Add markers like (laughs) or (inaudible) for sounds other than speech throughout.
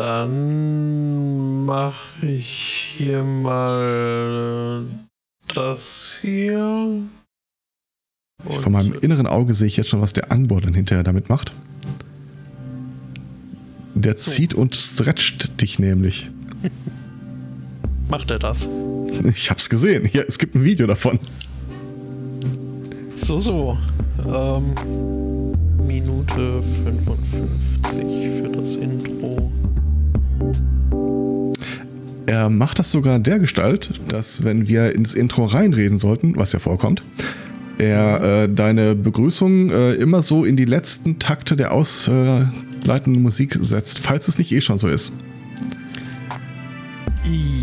Dann mache ich hier mal das hier. Von meinem inneren Auge sehe ich jetzt schon, was der Angbor dann hinterher damit macht. Der zieht und stretcht dich nämlich. (laughs) Macht er das? Ich hab's gesehen. Hier, es gibt ein Video davon. So, so. Ähm, Minute 55 für das Intro. Er macht das sogar der Gestalt, dass wenn wir ins Intro reinreden sollten, was ja vorkommt, er äh, deine Begrüßung äh, immer so in die letzten Takte der ausleitenden Musik setzt, falls es nicht eh schon so ist.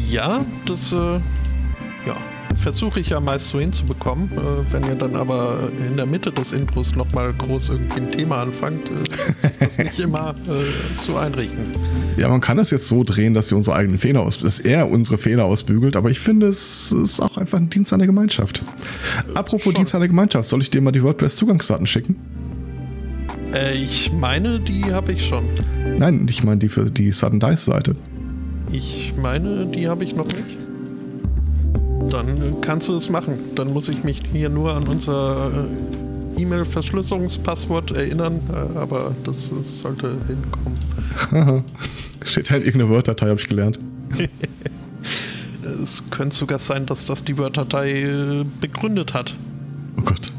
Ja, das äh, ja, versuche ich ja meist so hinzubekommen. Äh, wenn ihr dann aber in der Mitte des Intros nochmal groß irgendwie ein Thema anfangt, äh, ist das nicht immer äh, so einrichten. Ja, man kann das jetzt so drehen, dass wir unsere eigenen Fehler aus, dass er unsere Fehler ausbügelt, aber ich finde, es ist auch einfach ein Dienst an der Gemeinschaft. Apropos Schon. Dienst an der Gemeinschaft, soll ich dir mal die WordPress-Zugangsdaten schicken? Äh, ich meine, die habe ich schon. Nein, ich meine die für die Sudden Dice-Seite. Ich meine, die habe ich noch nicht. Dann kannst du es machen. Dann muss ich mich hier nur an unser äh, E-Mail-Verschlüsselungspasswort erinnern, äh, aber das, das sollte hinkommen. (laughs) Steht ja in irgendeiner Word-Datei, habe ich gelernt. (laughs) Es könnte sogar sein, dass das die Word-Datei äh, begründet hat. Oh Gott.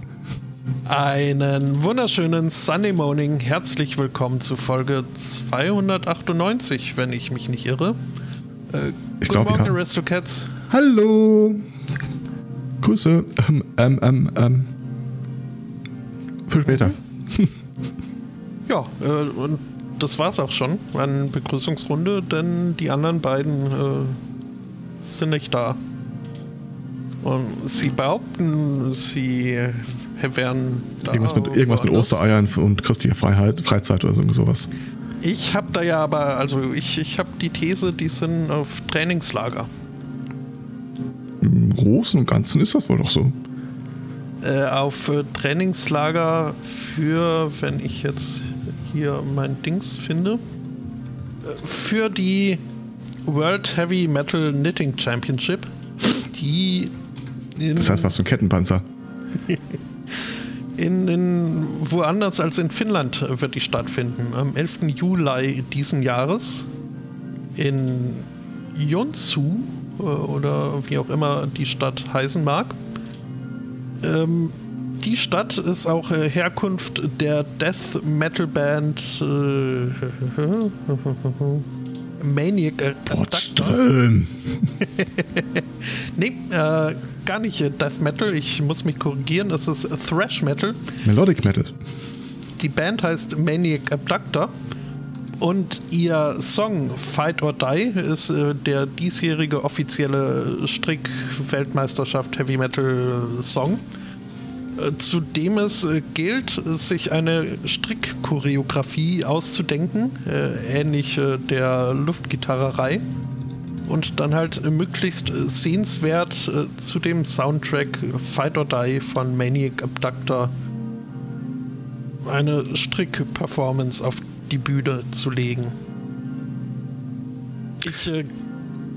Einen wunderschönen Sunday Morning. Herzlich willkommen zu Folge 298, wenn ich mich nicht irre. Äh, Ich guten glaub, Morgen, ja. Aristocats. Hallo. Grüße. Ähm, ähm, ähm, ähm. Für später. (laughs) Ja, äh, und das war's auch schon an Begrüßungsrunde, denn die anderen beiden äh, sind nicht da. Und sie behaupten, sie wären da. Irgendwas mit, irgendwas mit. Ostereiern und christlicher Freiheit, Freizeit oder so, sowas. Ich habe da ja aber, also ich, ich habe die These, die sind auf Trainingslager. Großen und Ganzen ist das wohl doch so. Äh, auf äh, Trainingslager für, wenn ich jetzt hier mein Dings finde, äh, für die World Heavy Metal Knitting Championship, die Das heißt, was für ein Kettenpanzer. (laughs) in, in woanders als in Finnland äh, wird die stattfinden. Am 11. Juli diesen Jahres in Jonsu oder wie auch immer die Stadt heißen mag. Ähm, die Stadt ist auch äh, Herkunft der Death Metal Band äh, (laughs) Maniac Abductor. Potsdam. (laughs) Nee, äh, gar nicht äh, Death Metal. Ich muss mich korrigieren. Es ist Thrash Metal. Melodic Metal. Die Band heißt Maniac Abductor. Und ihr Song Fight or Die ist äh, der diesjährige offizielle Strick-Weltmeisterschaft Heavy Metal Song. Äh, zudem es äh, gilt, sich eine Strickchoreografie auszudenken, äh, ähnlich äh, der Luftgitarrerei. Und dann halt möglichst sehenswert äh, zu dem Soundtrack Fight or Die von Maniac Abductor eine Strick-Performance auf die Bühne zu legen. Ich, äh,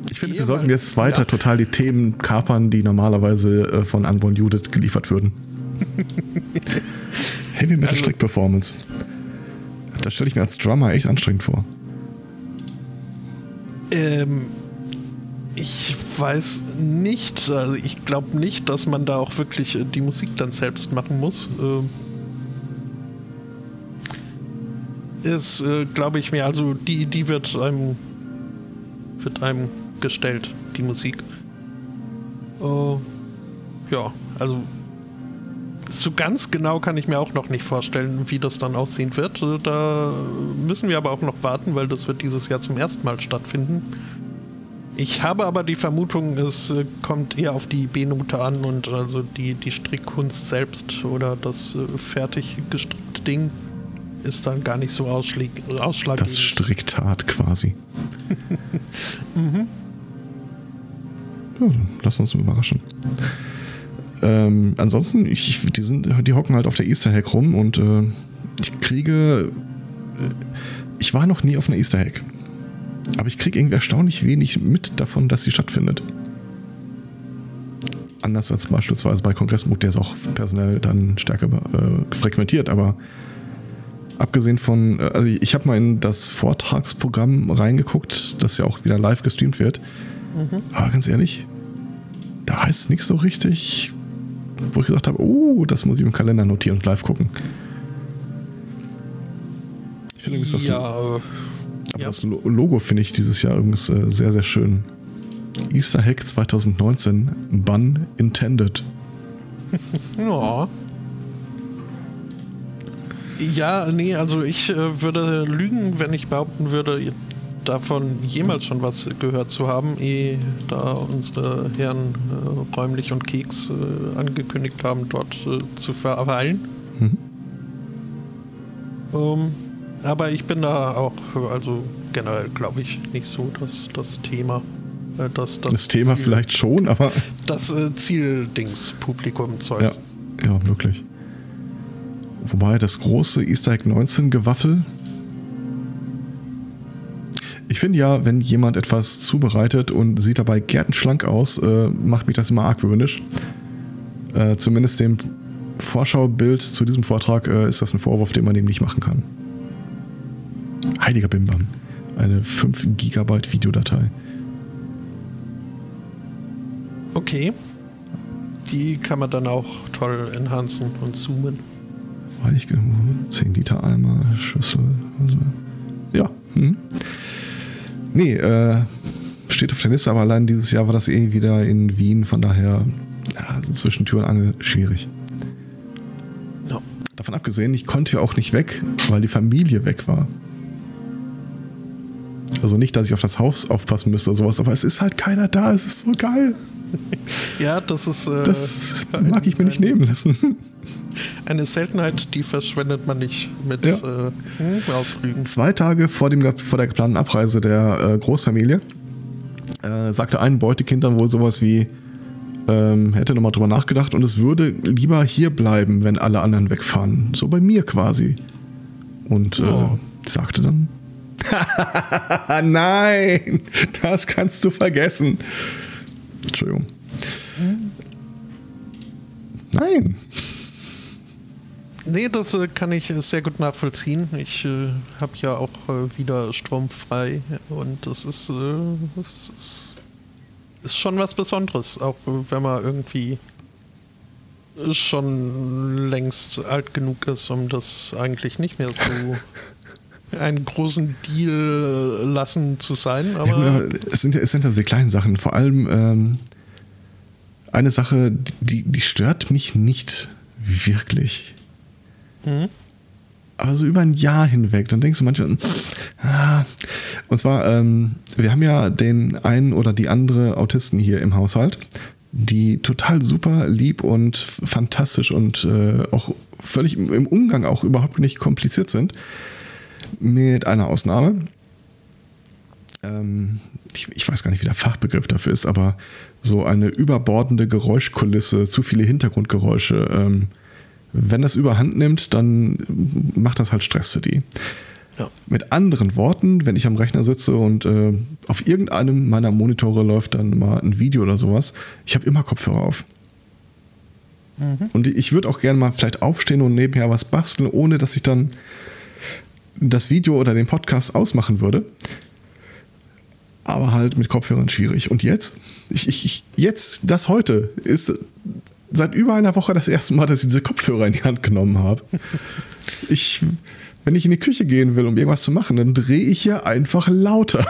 Ich finde, wir sollten jetzt weiter Ja. total die Themen kapern, die normalerweise äh, von Unborn Judith geliefert würden. (laughs) Heavy Metal Also- Strick Performance. Das stelle ich mir als Drummer echt anstrengend vor. Ähm, ich weiß nicht, also ich glaube nicht, dass man da auch wirklich äh, die Musik dann selbst machen muss. Ähm, ist, äh, glaube ich mir, also die, die wird einem, wird einem gestellt, die Musik. Äh, ja, also so ganz genau kann ich mir auch noch nicht vorstellen, wie das dann aussehen wird. Äh, Da müssen wir aber auch noch warten, weil das wird dieses Jahr zum ersten Mal stattfinden. Ich habe aber die Vermutung, es äh, kommt eher auf die B-Note an und also die, die Strickkunst selbst oder das fertig gestrickte Ding ist dann gar nicht so ausschlag ausschlaggebend. Das Stricktat quasi. (laughs) Ja, dann lassen wir uns überraschen. Ähm, ansonsten, ich, ich- die, sind, die hocken halt auf der Easter Hack rum und äh, ich kriege. äh, Ich war noch nie auf einer Easter Hack. Aber ich kriege irgendwie erstaunlich wenig mit davon, dass sie stattfindet. Anders als beispielsweise bei Kongressmut, der ist auch personell dann stärker äh, frequentiert, aber abgesehen von, äh, also ich habe mal in das Vortragsprogramm reingeguckt, das ja auch wieder live gestreamt wird. Mhm. Aber ganz ehrlich, da heißt es nicht so richtig, wo ich gesagt habe, oh, das muss ich im Kalender notieren und live gucken. Ich finde übrigens das, ja, aber ja. das Logo finde ich dieses Jahr übrigens äh, sehr, sehr schön. Easter Hack 2019, Bun Intended. (laughs) ja. Ja, nee, also ich äh, würde lügen, wenn ich behaupten würde, davon jemals schon was gehört zu haben, ehe da unsere Herren äh, räumlich und Keks äh, angekündigt haben, dort äh, zu verweilen. Mhm. Ähm, aber ich bin da auch, also generell glaube ich nicht so, dass das Thema. Äh, das, das, das Thema Ziel, vielleicht schon, aber. Das äh, Zieldings, Publikum Zeugs. Ja, ja, wirklich. Wobei das große Easter Egg 19 Gewaffel ich finde ja, wenn jemand etwas zubereitet und sieht dabei gärtenschlank aus, äh, macht mich das immer argwöhnisch. Äh, zumindest dem Vorschaubild zu diesem Vortrag äh, ist das ein Vorwurf, den man dem nicht machen kann. Heiliger Bimbam. Eine 5 Gigabyte Videodatei. Okay. Die kann man dann auch toll enhancen und zoomen. Weil ich 10 Liter Eimer, Schüssel. Also, ja. Hm. Nee, äh, steht auf der Liste, aber allein dieses Jahr war das eh wieder in Wien, von daher ja, zwischen Tür und Angel schwierig. No. Davon abgesehen, ich konnte ja auch nicht weg, weil die Familie weg war. Also nicht, dass ich auf das Haus aufpassen müsste oder sowas, aber es ist halt keiner da, es ist so geil. (laughs) Ja, das ist. Äh, das mag ich mir nicht nehmen lassen. Eine Seltenheit, die verschwendet man nicht mit ja. äh, hm, Ausflügen. Zwei Tage vor, dem, vor der geplanten Abreise der äh, Großfamilie äh, sagte ein Beutekind dann wohl sowas wie, ähm, hätte nochmal drüber nachgedacht und es würde lieber hier bleiben, wenn alle anderen wegfahren. So bei mir quasi. Und äh, oh. sagte dann, (laughs) nein, das kannst du vergessen. Entschuldigung. Hm? Nein. Nee, das äh, kann ich sehr gut nachvollziehen. Ich äh, habe ja auch äh, wieder Strom frei und das ist, das äh, ist, ist, schon was Besonderes, auch wenn man irgendwie schon längst alt genug ist, um das eigentlich nicht mehr so (laughs) einen großen Deal lassen zu sein. Aber, ja, gut, aber es sind ja es sind also die kleinen Sachen. Vor allem ähm, eine Sache, die, die stört mich nicht wirklich. Mhm. Aber so über ein Jahr hinweg, dann denkst du manchmal, ah. und zwar, ähm, wir haben ja den einen oder die andere Autisten hier im Haushalt, die total super lieb und fantastisch und äh, auch völlig im Umgang auch überhaupt nicht kompliziert sind. Mit einer Ausnahme. Ähm, ich, ich, weiß gar nicht, wie der Fachbegriff dafür ist, aber so eine überbordende Geräuschkulisse, zu viele Hintergrundgeräusche, ähm, wenn das überhand nimmt, dann macht das halt Stress für die. Ja. Mit anderen Worten, wenn ich am Rechner sitze und äh, auf irgendeinem meiner Monitore läuft dann mal ein Video oder sowas, ich habe immer Kopfhörer auf. Mhm. Und ich würde auch gerne mal vielleicht aufstehen und nebenher was basteln, ohne dass ich dann das Video oder den Podcast ausmachen würde. Aber halt mit Kopfhörern schwierig. Und jetzt? Ich, ich, jetzt, das heute, ist seit über einer Woche das erste Mal, dass ich diese Kopfhörer in die Hand genommen habe. Ich, wenn ich in die Küche gehen will, um irgendwas zu machen, dann drehe ich ja einfach lauter.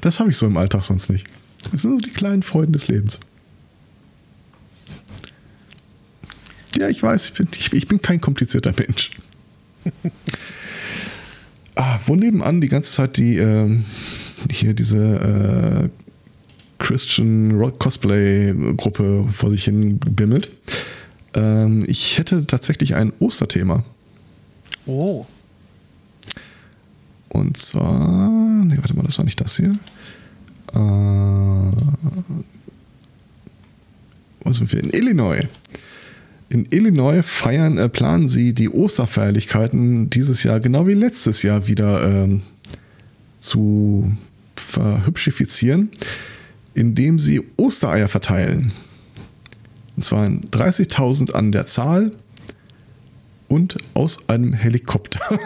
Das habe ich so im Alltag sonst nicht. Das sind so die kleinen Freuden des Lebens. Ja, ich weiß, ich bin, ich, ich bin kein komplizierter Mensch. ah, wo nebenan die ganze Zeit die äh, hier diese äh, Christian Rock Cosplay Gruppe vor sich hin bimmelt. Ähm, ich hätte tatsächlich ein Osterthema. Oh. Und zwar, nee, warte mal, das war nicht das hier. Äh, wo sind wir? In Illinois. In Illinois feiern, äh, planen sie die Osterfeierlichkeiten dieses Jahr genau wie letztes Jahr wieder ähm, zu verhübschifizieren, indem sie Ostereier verteilen. Und zwar 30.000 an der Zahl und aus einem Helikopter. (laughs)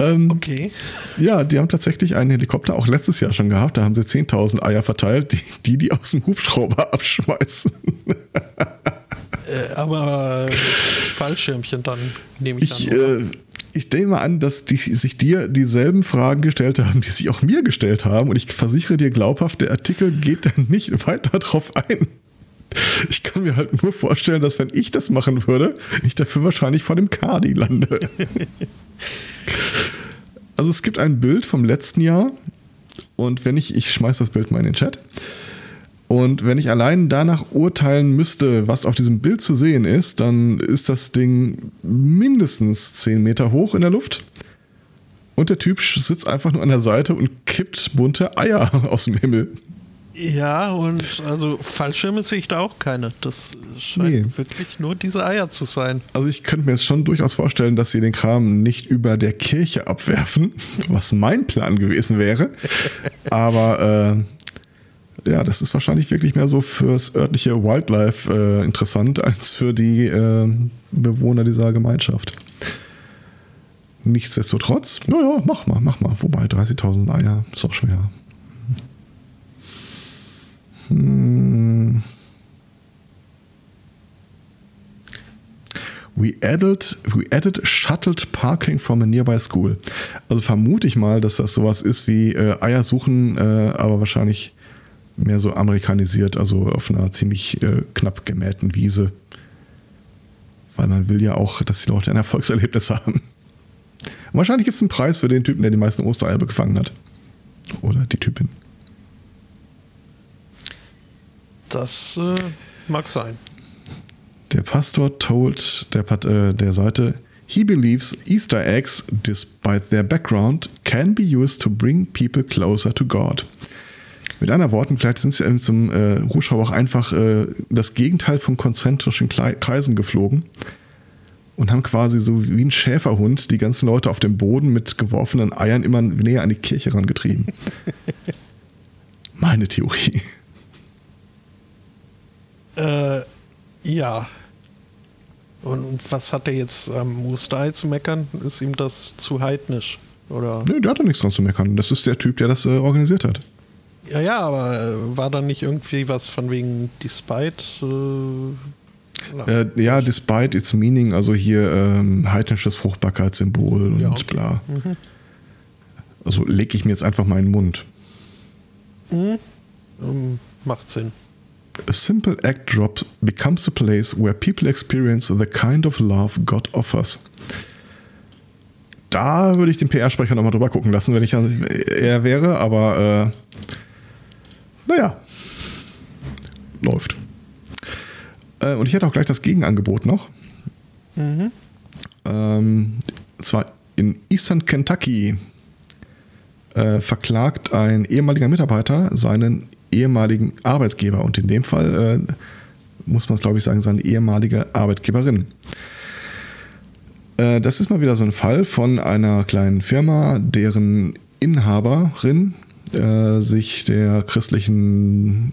ähm, okay. Ja, die haben tatsächlich einen Helikopter auch letztes Jahr schon gehabt. Da haben sie 10.000 Eier verteilt, die, die, die aus dem Hubschrauber (laughs) abschmeißen. äh, aber Fallschirmchen dann nehme ich, ich an. Äh, ich nehme an, dass die sich dir dieselben Fragen gestellt haben, die sich auch mir gestellt haben. Und ich versichere dir glaubhaft, der Artikel geht dann nicht weiter darauf ein. Ich kann mir halt nur vorstellen, dass wenn ich das machen würde, ich dafür wahrscheinlich vor dem Cardi lande. (laughs) Also es gibt ein Bild vom letzten Jahr und wenn ich, ich schmeiß das Bild mal in den Chat. Und wenn ich allein danach urteilen müsste, was auf diesem Bild zu sehen ist, dann ist das Ding mindestens 10 Meter hoch in der Luft. Und der Typ sitzt einfach nur an der Seite und kippt bunte Eier (laughs) aus dem Himmel. Ja, und also Fallschirme sehe ich da auch keine. Das scheint nee. wirklich nur diese Eier zu sein. Also ich könnte mir jetzt schon durchaus vorstellen, dass sie den Kram nicht über der Kirche abwerfen, (laughs) was mein Plan gewesen wäre. Aber äh, ja, das ist wahrscheinlich wirklich mehr so fürs örtliche Wildlife äh, interessant (laughs) als für die äh, Bewohner dieser Gemeinschaft. Nichtsdestotrotz, naja, mach mal, mach mal. Wobei 30.000 Eier ist auch schwer. Hmm. We added, we added shuttled parking from a nearby school. Also vermute ich mal, dass das sowas ist wie äh, Eier suchen, äh, aber wahrscheinlich mehr so amerikanisiert, also auf einer ziemlich äh, knapp gemähten Wiese. Weil man will ja auch, dass die Leute ein Erfolgserlebnis (laughs) haben. Und wahrscheinlich gibt es einen Preis für den Typen, der die meisten Ostereier gefangen hat. Oder die Typin. Das äh, mag sein. Der Pastor told der, äh, der Seite, he believes Easter eggs, despite their background, can be used to bring people closer to God. Mit anderen Worten, vielleicht sind sie zum äh, Ruschau auch einfach äh, das Gegenteil von konzentrischen Kreisen geflogen und haben quasi so wie ein Schäferhund die ganzen Leute auf dem Boden mit geworfenen Eiern immer näher an die Kirche herangetrieben. Meine Theorie. Äh, ja. Und was hat er jetzt am ähm, Mustai zu meckern? Ist ihm das zu heidnisch? Oder? Nee, der hat da nichts dran zu meckern. Das ist der Typ, der das äh, organisiert hat. Ja, ja, aber äh, war da nicht irgendwie was von wegen Despite? Äh, äh, ja, despite its meaning, also hier ähm, heidnisches Fruchtbarkeitssymbol und ja, okay. bla. Mhm. Also lege ich mir jetzt einfach mal in den Mund. Mhm. Um, macht Sinn. A simple act drop becomes a place where people experience the kind of love God offers. Da würde ich den PR-Sprecher nochmal drüber gucken lassen, wenn ich er wäre, aber äh, naja, läuft. Äh, und ich hätte auch gleich das Gegenangebot noch. Mhm. Ähm, zwar in Eastern Kentucky äh, verklagt ein ehemaliger Mitarbeiter seinen ehemaligen Arbeitgeber und in dem Fall äh, muss man es, glaube ich, sagen, seine ehemalige Arbeitgeberin. Äh, das ist mal wieder so ein Fall von einer kleinen Firma, deren Inhaberin äh, sich der christlichen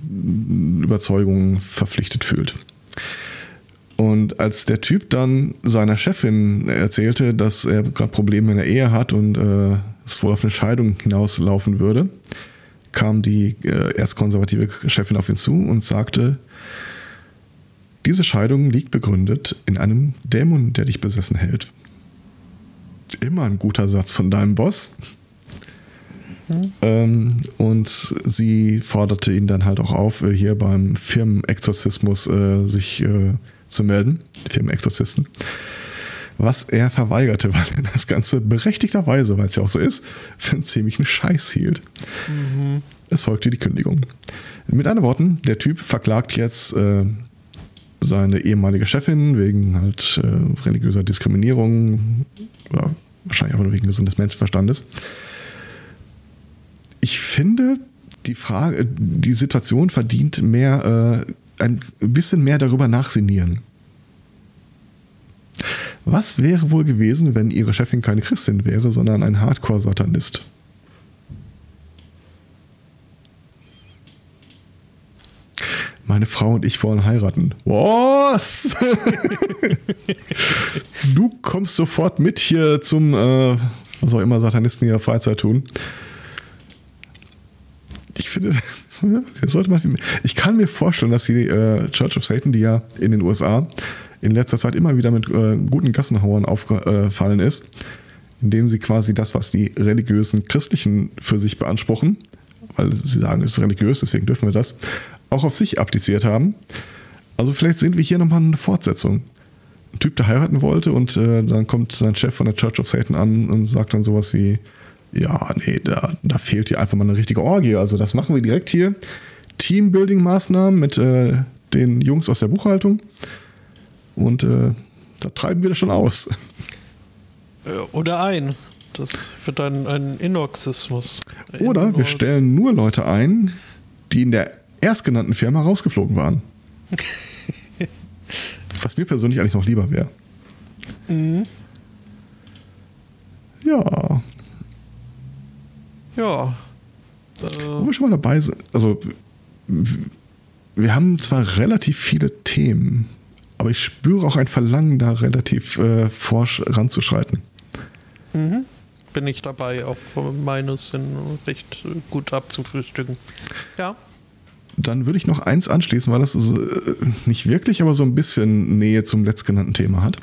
Überzeugung verpflichtet fühlt. Und als der Typ dann seiner Chefin erzählte, dass er gerade Probleme in der Ehe hat und äh, es wohl auf eine Scheidung hinauslaufen würde, kam die äh, erzkonservative Chefin auf ihn zu und sagte, diese Scheidung liegt begründet in einem Dämon, der dich besessen hält. Immer ein guter Satz von deinem Boss. Mhm. Ähm, und sie forderte ihn dann halt auch auf, äh, hier beim Firmenexorzismus äh, sich äh, zu melden, Firmenexorzisten was er verweigerte, (laughs) weil er das Ganze berechtigterweise, weil es ja auch so ist, für einen ziemlichen Scheiß hielt. Mhm. Es folgte die Kündigung. Mit anderen Worten, der Typ verklagt jetzt äh, seine ehemalige Chefin wegen halt äh, religiöser Diskriminierung oder wahrscheinlich aber nur wegen gesundes Menschenverstandes. Ich finde, die Frage, die Situation verdient mehr, äh, ein bisschen mehr darüber nachsinieren. Was wäre wohl gewesen, wenn ihre Chefin keine Christin wäre, sondern ein Hardcore-Satanist? Meine Frau und ich wollen heiraten. Was? (laughs) du kommst sofort mit hier zum, äh, was auch immer Satanisten ihrer Freizeit tun. Ich finde, (laughs) sollte man, ich kann mir vorstellen, dass die äh, Church of Satan, die ja in den USA in letzter Zeit immer wieder mit äh, guten Gassenhauern aufgefallen ist, indem sie quasi das, was die religiösen Christlichen für sich beanspruchen, weil sie sagen, es ist religiös, deswegen dürfen wir das, auch auf sich appliziert haben. Also vielleicht sehen wir hier nochmal eine Fortsetzung. Ein Typ, der heiraten wollte und äh, dann kommt sein Chef von der Church of Satan an und sagt dann sowas wie, ja, nee, da, da fehlt hier einfach mal eine richtige Orgie. Also das machen wir direkt hier. Teambuilding-Maßnahmen mit äh, den Jungs aus der Buchhaltung. Und äh, da treiben wir das schon aus. (laughs) Äh, oder ein. Das wird dann ein Inoxismus. Oder wir stellen nur Leute ein, die in der erstgenannten Firma rausgeflogen waren. (laughs) Was mir persönlich eigentlich noch lieber wäre. Mhm. Ja. Ja. Äh. Wo wir schon mal dabei sind, also wir haben zwar relativ viele Themen, aber ich spüre auch ein Verlangen, da relativ äh, forsch ranzuschreiten. Mhm. Bin ich dabei, auch meines recht gut abzufrühstücken. Ja. Dann würde ich noch eins anschließen, weil das äh, nicht wirklich, aber so ein bisschen Nähe zum letztgenannten Thema hat.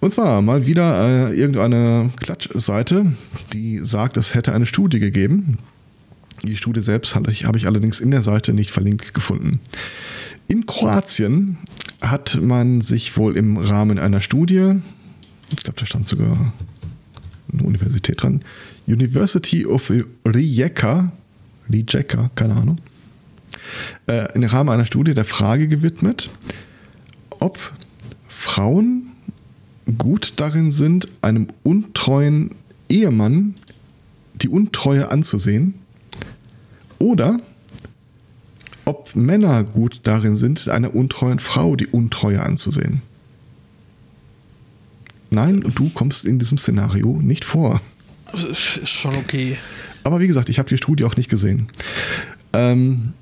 Und zwar mal wieder äh, irgendeine Klatschseite, die sagt, es hätte eine Studie gegeben. Die Studie selbst habe ich, hab ich allerdings in der Seite nicht verlinkt gefunden. In Kroatien hat man sich wohl im Rahmen einer Studie, ich glaube, da stand sogar eine Universität dran, University of Rijeka, Rijeka, keine Ahnung, äh, im Rahmen einer Studie der Frage gewidmet, ob Frauen gut darin sind, einem untreuen Ehemann die Untreue anzusehen oder ob Männer gut darin sind, einer untreuen Frau die Untreue anzusehen. Nein, du kommst in diesem Szenario nicht vor. Ist schon okay. Aber wie gesagt, ich habe die Studie auch nicht gesehen. Ähm,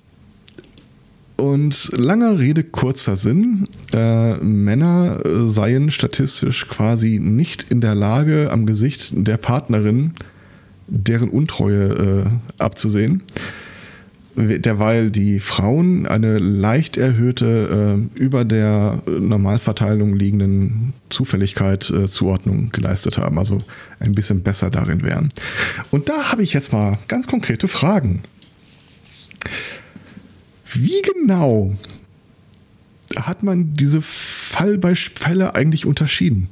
und langer Rede, kurzer Sinn. Äh, Männer seien statistisch quasi nicht in der Lage, am Gesicht der Partnerin deren Untreue äh, abzusehen derweil die Frauen eine leicht erhöhte, äh, über der Normalverteilung liegenden Zufälligkeit äh, Zuordnung geleistet haben, also ein bisschen besser darin wären. Und da habe ich jetzt mal ganz konkrete Fragen. Wie genau hat man diese Fallbeispiele eigentlich unterschieden?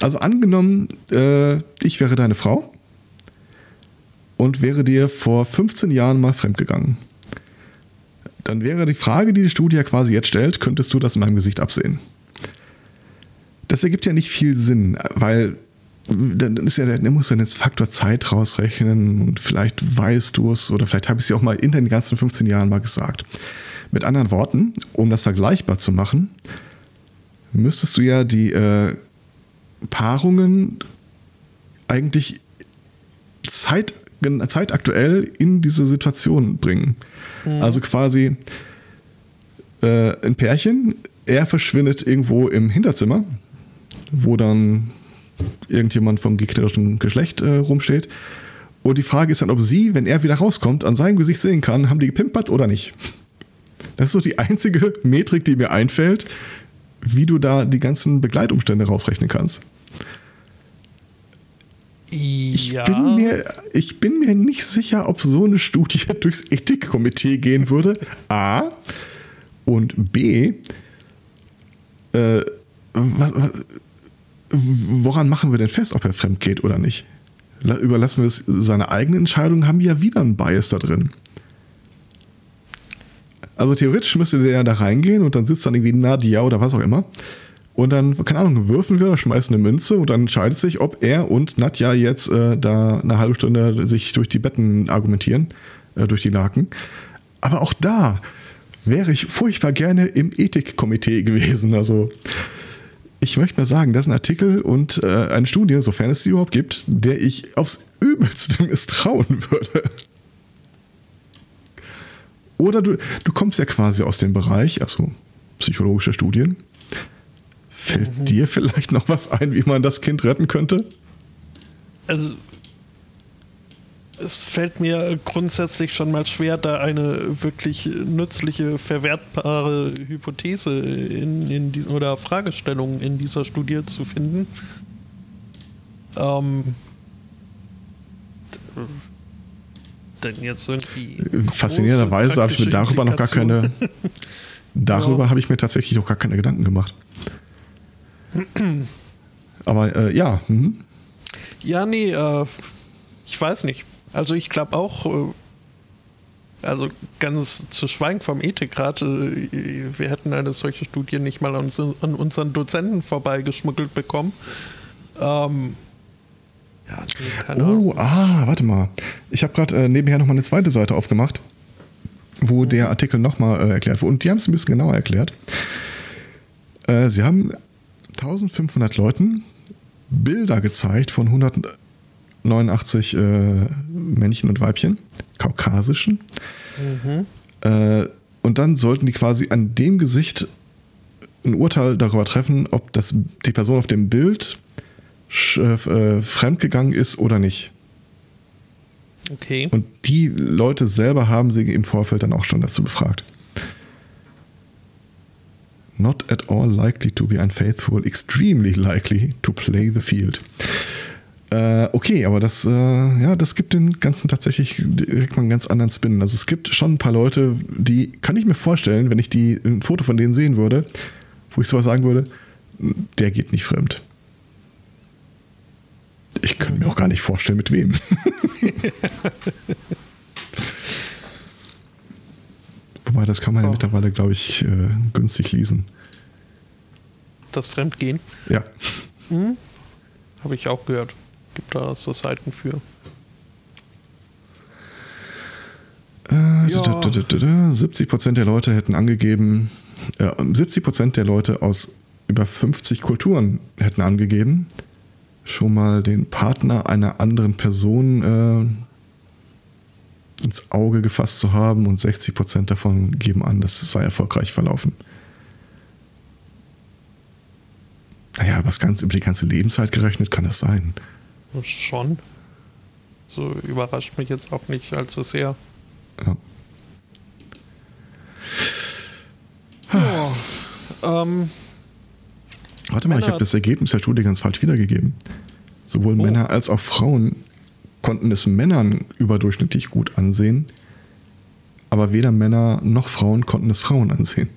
Also angenommen, äh, ich wäre deine Frau und wäre dir vor 15 Jahren mal fremdgegangen. Dann wäre die Frage, die die Studie ja quasi jetzt stellt, könntest du das in meinem Gesicht absehen? Das ergibt ja nicht viel Sinn, weil dann ist ja, der muss dann jetzt Faktor Zeit rausrechnen und vielleicht weißt du es oder vielleicht habe ich es ja auch mal in den ganzen 15 Jahren mal gesagt. Mit anderen Worten, um das vergleichbar zu machen, müsstest du ja die äh, Paarungen eigentlich Zeit zeitaktuell in diese Situation bringen. Mhm. Also quasi äh, ein Pärchen, er verschwindet irgendwo im Hinterzimmer, wo dann irgendjemand vom gegnerischen Geschlecht äh, rumsteht. Und die Frage ist dann, ob sie, wenn er wieder rauskommt, an seinem Gesicht sehen kann, haben die gepimpert oder nicht. Das ist so die einzige Metrik, die mir einfällt, wie du da die ganzen Begleitumstände rausrechnen kannst. Ich, ja. bin mir, ich bin mir nicht sicher, ob so eine Studie (laughs) durchs Ethikkomitee gehen würde. A. Und B. Äh, was, was, woran machen wir denn fest, ob er fremd geht oder nicht? Überlassen wir es seine eigene Entscheidung, haben wir ja wieder einen Bias da drin. Also theoretisch müsste der ja da reingehen und dann sitzt dann irgendwie Nadia oder was auch immer und dann, keine Ahnung, würfen wir oder schmeißen eine Münze und dann entscheidet sich, ob er und Nadja jetzt äh, da eine halbe Stunde sich durch die Betten argumentieren, äh, durch die Laken. Aber auch da, wäre ich furchtbar gerne im Ethikkomitee gewesen. Also ich möchte mal sagen, das ist ein Artikel und äh, eine Studie, sofern es die überhaupt gibt, der ich aufs Übelste (laughs) misstrauen würde. Oder du, du kommst ja quasi aus dem Bereich, also psychologische Studien. Fällt mhm. dir vielleicht noch was ein, wie man das Kind retten könnte? Also es fällt mir grundsätzlich schon mal schwer, da eine wirklich nützliche, verwertbare Hypothese in, in diesen, oder Fragestellung in dieser Studie zu finden. Ähm, denn jetzt irgendwie. Faszinierenderweise habe ich mir darüber noch gar keine. (laughs) darüber ja. habe ich mir tatsächlich noch gar keine Gedanken gemacht. Aber äh, ja. Mhm. Ja, nee, äh, ich weiß nicht. Also ich glaube auch, äh, also ganz zu schweigen vom Ethikrat, äh, wir hätten eine solche Studie nicht mal an, unseren Dozenten vorbeigeschmuggelt bekommen. Ähm, ja, oh, ah, warte mal. Ich habe gerade äh, nebenher nochmal eine zweite Seite aufgemacht, wo mhm. der Artikel nochmal äh, erklärt wurde. Und die haben es ein bisschen genauer erklärt. Äh, sie haben 1500 Leuten Bilder gezeigt von 189 äh, Männchen und Weibchen, kaukasischen. Mhm. Äh, und dann sollten die quasi an dem Gesicht ein Urteil darüber treffen, ob das, die Person auf dem Bild äh, fremdgegangen ist oder nicht. Okay. Und die Leute selber haben sie im Vorfeld dann auch schon dazu befragt. Not at all likely to be unfaithful, extremely likely to play the field. Äh, okay, aber das, äh, ja, das gibt dem Ganzen tatsächlich direkt mal einen ganz anderen Spin. Also es gibt schon ein paar Leute, die kann ich mir vorstellen, wenn ich die ein Foto von denen sehen würde, wo ich sowas sagen würde, der geht nicht fremd. Ich könnte mir auch gar nicht vorstellen, mit wem. (laughs) Wobei, das kann man oh. ja mittlerweile, glaube ich, äh, günstig leasen. Das Fremdgehen? Ja. Hm? Habe ich auch gehört. Gibt da so Seiten für. Äh, ja. 70% der Leute hätten angegeben, äh, 70% der Leute aus über 50 Kulturen hätten angegeben, schon mal den Partner einer anderen Person äh, ins Auge gefasst zu haben und 60 Prozent davon geben an, das sei erfolgreich verlaufen. Naja, was ganz über die ganze Lebenszeit gerechnet kann das sein. Schon. So überrascht mich jetzt auch nicht allzu sehr. Ja. ja ähm, Warte mal, Männer. ich habe das Ergebnis der Studie ganz falsch wiedergegeben. Sowohl oh. Männer als auch Frauen konnten es Männern überdurchschnittlich gut ansehen, aber weder Männer noch Frauen konnten es Frauen ansehen.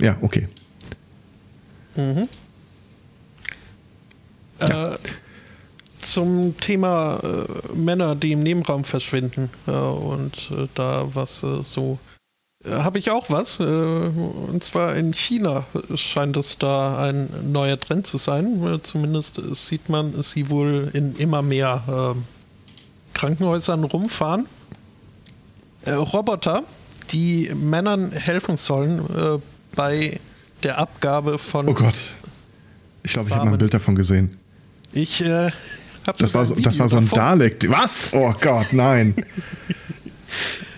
Ja, okay. Mhm. Ja. Äh, zum Thema äh, Männer, die im Nebenraum verschwinden äh, und äh, da was äh, so äh, habe ich auch was. Und zwar in China scheint es da ein neuer Trend zu sein. Zumindest sieht man sie wohl in immer mehr ähm, Krankenhäusern rumfahren. Roboter, die Männern helfen sollen bei der Abgabe von. Oh Gott. Ich glaube, ich habe mal ein Bild davon gesehen. Ich äh, habe das. War so, das war so ein Dalek. Was? Oh Gott, nein. (laughs)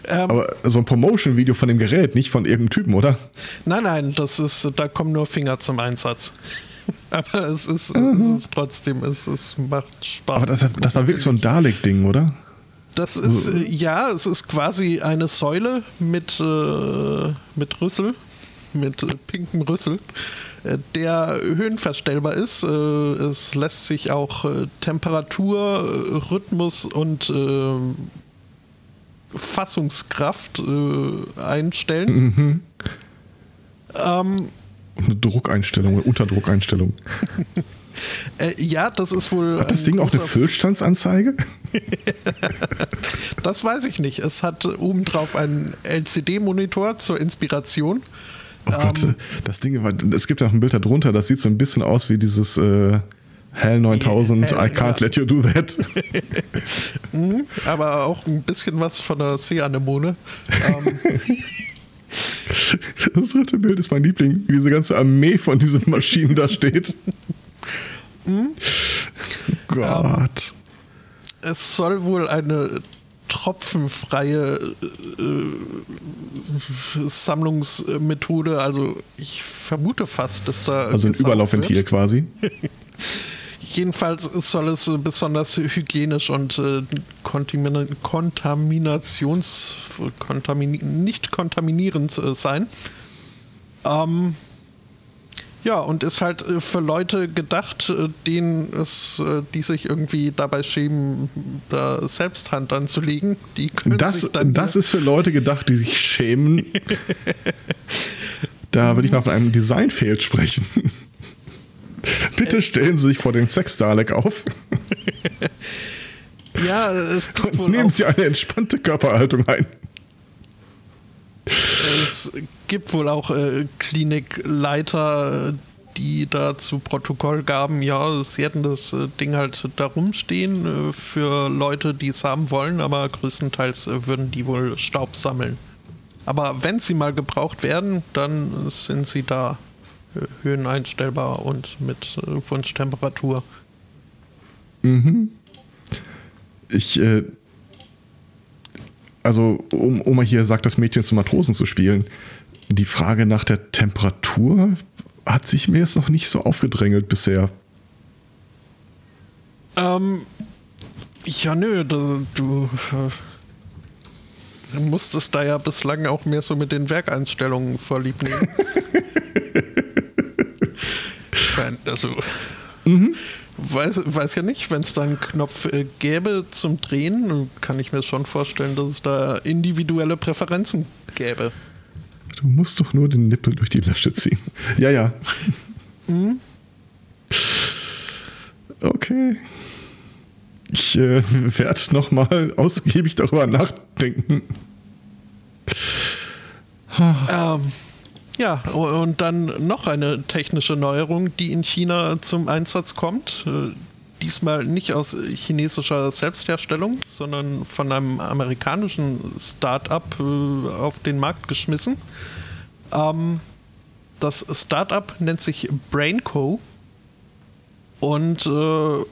Ähm, Aber so ein Promotion-Video von dem Gerät, nicht von irgendeinem Typen, oder? Nein, nein, das ist, da kommen nur Finger zum Einsatz. (laughs) Aber es ist, mhm. es ist trotzdem, es, es macht Spaß. Aber das, das war wirklich so ein Dalek-Ding, oder? Das ist, äh, ja, es ist quasi eine Säule mit, äh, mit Rüssel, mit äh, pinkem Rüssel, der höhenverstellbar ist. Äh, es lässt sich auch äh, Temperatur, Rhythmus und Fassungskraft äh, einstellen. Mhm. Ähm, eine Druckeinstellung, eine Unterdruckeinstellung. (laughs) äh, ja, das ist wohl. Hat das Ding auch eine Füllstandsanzeige? (laughs) das weiß ich nicht. Es hat obendrauf einen LCD-Monitor zur Inspiration. Oh Gott, ähm, das Ding, es gibt ja noch ein Bild darunter, das sieht so ein bisschen aus wie dieses, äh, Hell 9000, Hell, I can't ja. let you do that. (laughs) Mhm, aber auch ein bisschen was von der Seeanemone. ähm. (laughs) Das dritte Bild ist mein Liebling, wie diese ganze Armee von diesen Maschinen da steht. Mhm. (laughs) Gott. Ähm, es soll wohl eine tropfenfreie äh, Sammlungsmethode, also ich vermute fast, dass da. Also ein Überlaufventil wird. quasi. (laughs) Jedenfalls soll es besonders hygienisch und äh, kontaminations kontamin nicht kontaminierend äh, sein. Ähm, ja, und ist halt äh, für Leute gedacht, äh, denen es, äh, die sich irgendwie dabei schämen, da selbst Hand anzulegen. Die das das ist für Leute gedacht, die sich schämen. (laughs) da würde ich mal von einem Design-Fail sprechen. Bitte stellen Sie sich vor den Sex-Dalek auf. (laughs) ja, es gibt Und nehmen Sie eine entspannte Körperhaltung ein. Es gibt wohl auch äh, Klinikleiter, die da zu Protokoll gaben, ja, sie hätten das äh, Ding halt da rumstehen äh, für Leute, die es haben wollen, aber größtenteils äh, würden die wohl Staub sammeln. Aber wenn sie mal gebraucht werden, dann sind sie da äh, höheneinstellbar und mit äh, Wunschtemperatur. Mhm. Ich, äh, also Oma hier sagt, das Mädchen zu Matrosen zu spielen. Die Frage nach der Temperatur hat sich mir jetzt noch nicht so aufgedrängelt bisher. Ähm, ja, nö, du, du äh, musstest da ja bislang auch mehr so mit den Werkeinstellungen vorlieb nehmen. (laughs) also, mhm. weiß, weiß ja nicht, wenn es da einen Knopf äh, gäbe zum Drehen, kann ich mir schon vorstellen, dass es da individuelle Präferenzen gäbe. Du musst doch nur den Nippel durch die Lasche ziehen. (laughs) Ja, ja. Mhm. Okay. Ich äh, werde nochmal ausgiebig darüber nachdenken. ähm, ja, und dann noch eine technische Neuerung, die in China zum Einsatz kommt. Diesmal nicht aus chinesischer Selbstherstellung, sondern von einem amerikanischen Start-up äh, auf den Markt geschmissen. Ähm, das Start-up nennt sich Brainco und äh,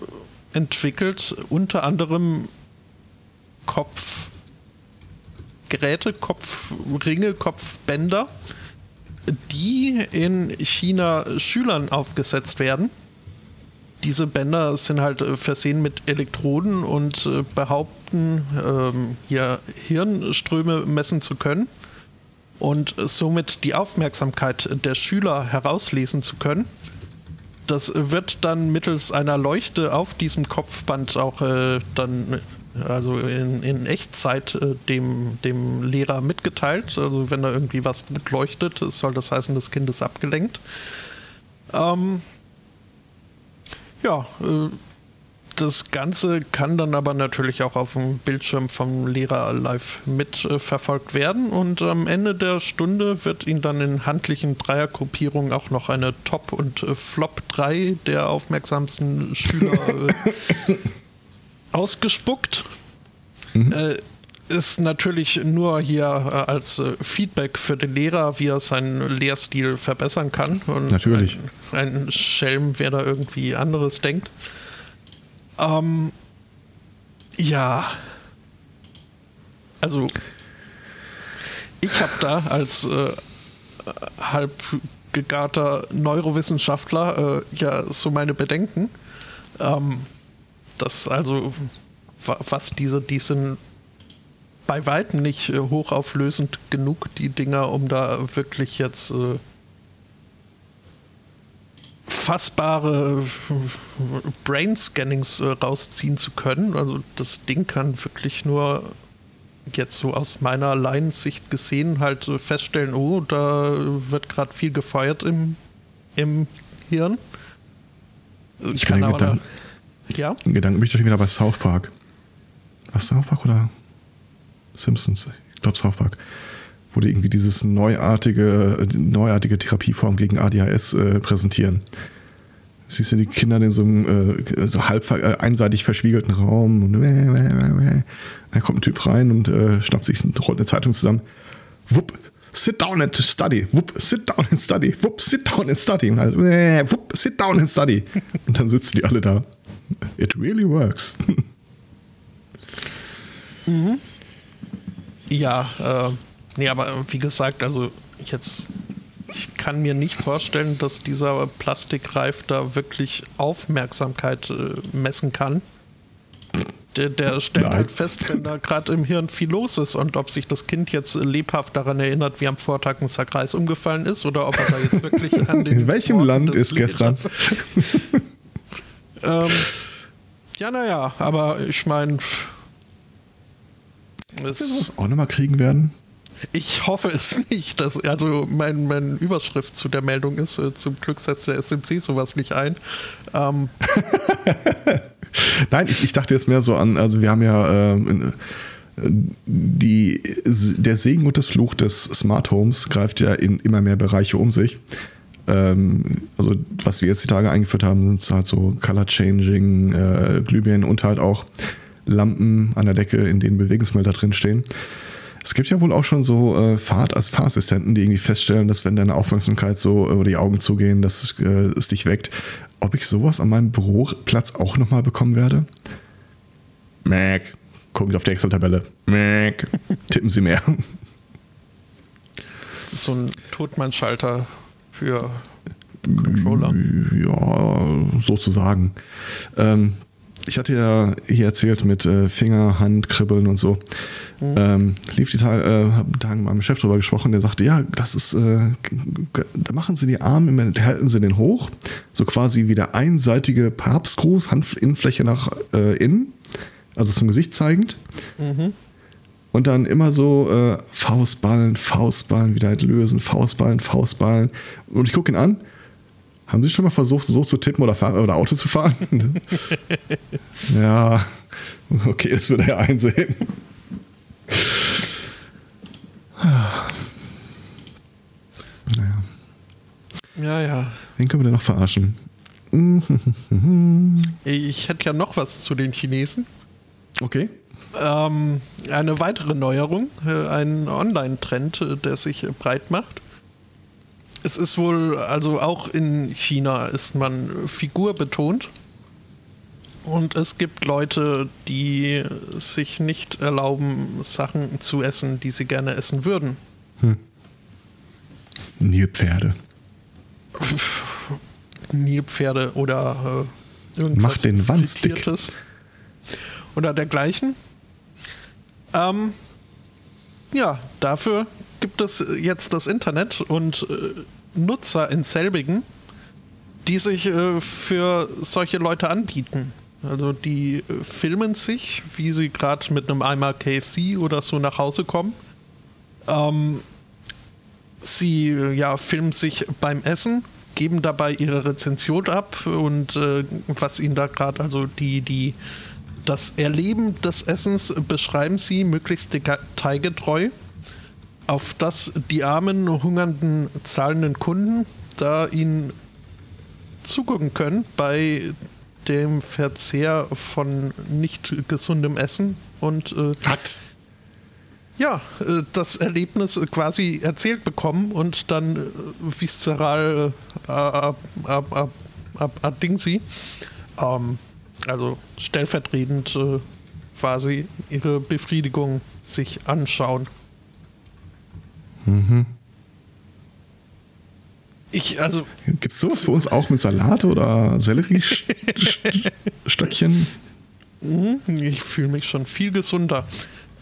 entwickelt unter anderem Kopfgeräte, Kopfringe, Kopfbänder die in China Schülern aufgesetzt werden. Diese Bänder sind halt äh, versehen mit Elektroden und äh, behaupten, ähm, hier Hirnströme messen zu können und somit die Aufmerksamkeit der Schüler herauslesen zu können. Das wird dann mittels einer Leuchte auf diesem Kopfband auch äh, dann also in, in Echtzeit dem, dem Lehrer mitgeteilt. Also wenn da irgendwie was leuchtet, soll das heißen, das Kind ist abgelenkt. Ähm, ja, äh, das Ganze kann dann aber natürlich auch auf dem Bildschirm vom Lehrer live mitverfolgt werden und am Ende der Stunde wird Ihnen dann in handlichen Dreiergruppierungen auch noch eine Top- und Flop 3 der aufmerksamsten Schüler äh, (laughs) ausgespuckt. Mhm. Äh, ist natürlich nur hier äh, als äh, Feedback für den Lehrer, wie er seinen Lehrstil verbessern kann. Und natürlich. Ein, ein Schelm, wer da irgendwie anderes denkt. Ähm, ja. Also, ich habe da als äh, halb gegarter Neurowissenschaftler äh, ja so meine Bedenken. Ähm, das also, was diese, die sind bei weitem nicht äh, hochauflösend genug, die Dinger, um da wirklich jetzt äh, fassbare äh, Brain-Scannings äh, rausziehen zu können. Also das Ding kann wirklich nur jetzt so aus meiner Laiensicht gesehen halt äh, feststellen, oh, da wird gerade viel gefeuert im, im Hirn. Ich kann, aber da, ja? Gedanken bin ich wieder bei South Park. Was South Park oder Simpsons? Ich glaube South Park. Wo die irgendwie dieses neuartige, neuartige Therapieform gegen ADHS äh, präsentieren. Siehst du die Kinder in so einem äh, so halb äh, einseitig verspiegelten Raum und dann kommt ein Typ rein und äh, schnappt sich rollt eine Zeitung zusammen. Wupp, sit down and study. Wupp, sit down and study. Wupp, sit down and study. Und halt, wupp, sit down and study. Und dann sitzen die alle da. It really works. (laughs) mhm. Ja, äh, nee, aber wie gesagt, also jetzt ich kann mir nicht vorstellen, dass dieser Plastikreif da wirklich Aufmerksamkeit äh, messen kann. Der, der stellt Nein. halt fest, wenn da gerade im Hirn viel los ist und ob sich das Kind jetzt lebhaft daran erinnert, wie am Vortag ein Sack Reis umgefallen ist oder ob er da jetzt wirklich (laughs) an den. In welchem Worten Land ist gestern? (laughs) ähm, ja, naja, aber ich meine. Wir das auch nochmal kriegen werden? Ich hoffe es nicht. Dass, also mein, meine Überschrift zu der Meldung ist, äh, zum Glück setzt der SMC sowas nicht ein. Ähm. (laughs) Nein, ich, ich, dachte jetzt mehr so an, also wir haben ja äh, die, der Segen und das Fluch des Smart Homes greift ja in immer mehr Bereiche um sich. Ähm, also was wir jetzt die Tage eingeführt haben, sind halt so Color Changing, äh, Glühbirnen und halt auch Lampen an der Decke, in denen Bewegungsmelder drinstehen. stehen. Es gibt ja wohl auch schon so äh, Fahrt als Fahrassistenten, die irgendwie feststellen, dass wenn deine Aufmerksamkeit so über die Augen zugehen, dass es, äh, es dich weckt. Ob ich sowas an meinem Büroplatz auch nochmal bekommen werde? Mac. Gucken auf die Excel-Tabelle. Mac. (laughs) Tippen Sie mehr. So ein Totmann-Schalter für Controller. Ja, sozusagen. Ähm, ich hatte ja hier erzählt mit äh, Finger, Hand, Kribbeln und so. Mhm. Ähm, lief die Tage, äh, habe Tagen mit meinem Chef drüber gesprochen, der sagte, ja, das ist, äh, da machen sie die Arme, immer, halten sie den hoch, so quasi wie der einseitige Papstgruß, Handinnenfläche nach äh, innen, also zum Gesicht zeigend. Mhm. Und dann immer so äh, Faustballen, Faustballen, wieder lösen, Faustballen, Faustballen. Und ich gucke ihn an haben Sie schon mal versucht, so zu tippen oder, oder Auto zu fahren? (laughs) ja, okay, das wird er einsehen. naja. Ja, ja. Wen können wir denn noch verarschen? ich hätte ja noch was zu den Chinesen. Okay. Ähm, eine weitere Neuerung, äh, ein Online-Trend, äh, der sich breit macht. Es ist wohl, also auch in China ist man figurbetont. Und es gibt Leute, die sich nicht erlauben, Sachen zu essen, die sie gerne essen würden. Hm. Nilpferde. Nilpferde oder äh, irgendwas. Mach den Wandsdick. Oder dergleichen. Ähm, ja, dafür gibt es jetzt das Internet und äh, Nutzer in selbigen, die sich äh, für solche Leute anbieten. Also die äh, filmen sich, wie sie gerade mit einem Eimer KFC oder so nach Hause kommen. Ähm, sie ja, filmen sich beim Essen, geben dabei ihre Rezension ab und äh, was ihnen da gerade, also die, die, das Erleben des Essens beschreiben sie möglichst detailgetreu auf das die armen, hungernden, zahlenden Kunden da ihnen zugucken können bei dem Verzehr von nicht gesundem Essen und äh, What? ja, äh, das Erlebnis quasi erzählt bekommen und dann äh, viszeral äh, ab, ab, ab, ab, ähm, also stellvertretend äh, quasi ihre Befriedigung sich anschauen. Mhm. Ich, also. Gibt es sowas für uns auch mit Salat oder Selleriestöckchen? Mhm, ich fühle mich schon viel gesunder.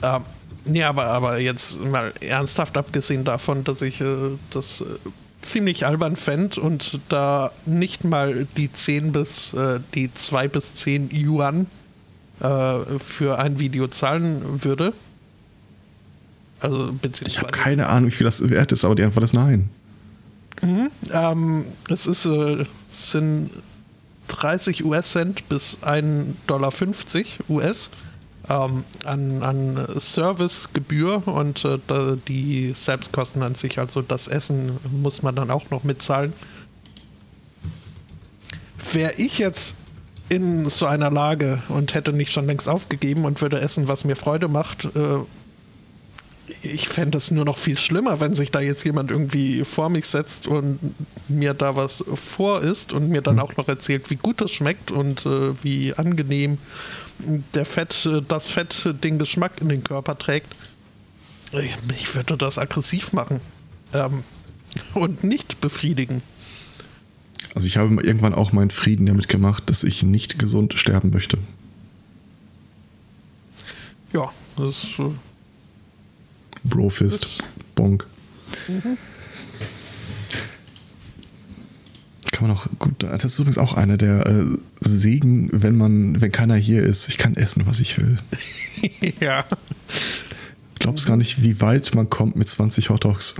Ähm, nee, aber, aber jetzt mal ernsthaft abgesehen davon, dass ich äh, das äh, ziemlich albern fände und da nicht mal die 10 bis äh, die 2 bis 10 Yuan äh, für ein Video zahlen würde. Also, ich habe keine Ahnung, wie viel das wert ist, aber die Antwort ist nein. Mhm, ähm, es ist, äh, sind 30 US-Cent bis 1,50 Dollar US ähm, an, an Servicegebühr und äh, die Selbstkosten an sich, also das Essen muss man dann auch noch mitzahlen. wäre ich jetzt in so einer Lage und hätte nicht schon längst aufgegeben und würde essen, was mir Freude macht, äh, ich fände es nur noch viel schlimmer, wenn sich da jetzt jemand irgendwie vor mich setzt und mir da was vor isst und mir dann auch noch erzählt, wie gut das schmeckt und äh, wie angenehm der Fett, äh, das Fett den Geschmack in den Körper trägt. Ich, würde das aggressiv machen ähm, und nicht befriedigen. Also ich habe irgendwann auch meinen Frieden damit gemacht, dass ich nicht gesund sterben möchte. Ja, das äh, Brofist. Bonk. Mhm. Kann man auch gut. Das ist übrigens auch einer der äh, Segen, wenn man, wenn keiner hier ist. Ich kann essen, was ich will. (laughs) ja. Glaubst gar nicht, wie weit man kommt mit 20 Hotdogs.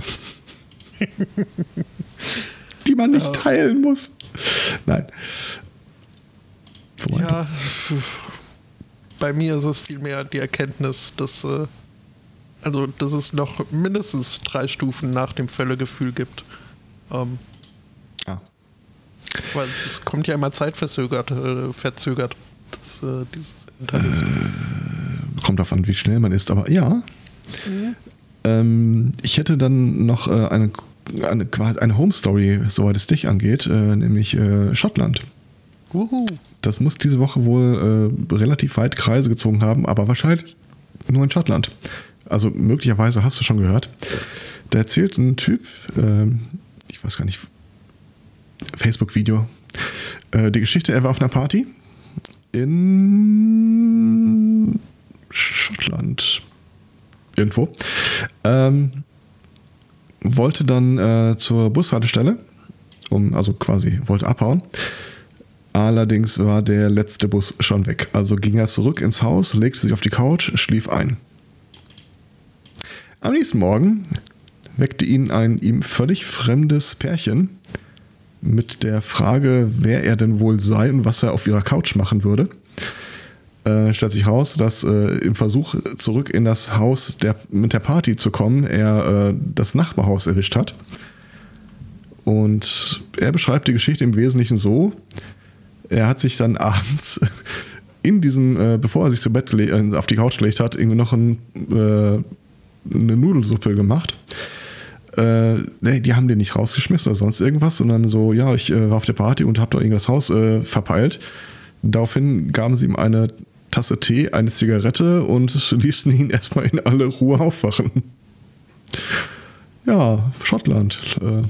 (laughs) Die man nicht ja. teilen muss. Nein. Ja, bei mir ist es vielmehr die Erkenntnis, dass äh, also dass es noch mindestens drei Stufen nach dem Völlegefühl gibt. Ähm, ah. Weil es kommt ja immer zeitverzögert, äh, verzögert. Das, äh, dieses äh, kommt davon, wie schnell man ist, aber ja. Mhm. Ähm, ich hätte dann noch äh, eine, eine, eine Home Story, soweit es dich angeht, äh, nämlich äh, Schottland. Uhu. Das muss diese Woche wohl relativ weit Kreise gezogen haben, aber wahrscheinlich nur in Schottland also möglicherweise hast du schon gehört, da erzählt ein Typ, äh, ich weiß gar nicht, Facebook-Video, äh, die Geschichte, er war auf einer Party in Schottland, irgendwo, ähm, wollte dann äh, zur Bushaltestelle, um, also quasi wollte abhauen. Allerdings war der letzte Bus schon weg. Also ging er zurück ins Haus, legte sich auf die Couch, schlief ein. Am nächsten Morgen weckte ihn ein ihm völlig fremdes Pärchen mit der Frage, wer er denn wohl sei und was er auf ihrer Couch machen würde. Äh, stellt sich raus, dass äh, im Versuch zurück in das Haus der, mit der Party zu kommen, er äh, das Nachbarhaus erwischt hat. Und er beschreibt die Geschichte im Wesentlichen so: Er hat sich dann (laughs) abends in diesem, äh, bevor er sich zu Bett äh, auf die Couch gelegt hat, irgendwie noch ein äh, eine Nudelsuppe gemacht. Äh, die haben den nicht rausgeschmissen oder sonst irgendwas, sondern so, ja, ich äh, war auf der Party und habe da irgendwas Haus äh, verpeilt. Daraufhin gaben sie ihm eine Tasse Tee, eine Zigarette und (laughs) ließen ihn erstmal in alle Ruhe aufwachen. Ja, Schottland. Äh,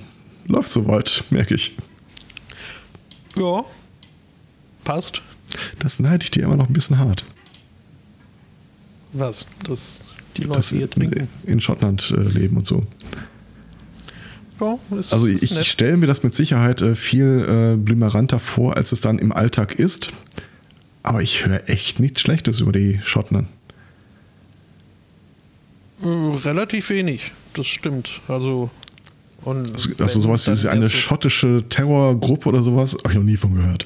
läuft soweit, merke ich. Ja, passt. Das neide ich dir immer noch ein bisschen hart. Was? Das die Leute hier trinken. In Schottland äh, leben und so. Ja, ist, also ich, ich stelle mir das mit Sicherheit äh, viel äh, blümeranter vor, als es dann im Alltag ist. Aber ich höre echt nichts Schlechtes über die Schotten. Äh, relativ wenig, das stimmt. Also und also, also sowas wie eine schottische Terrorgruppe oder sowas, habe ich noch nie von gehört.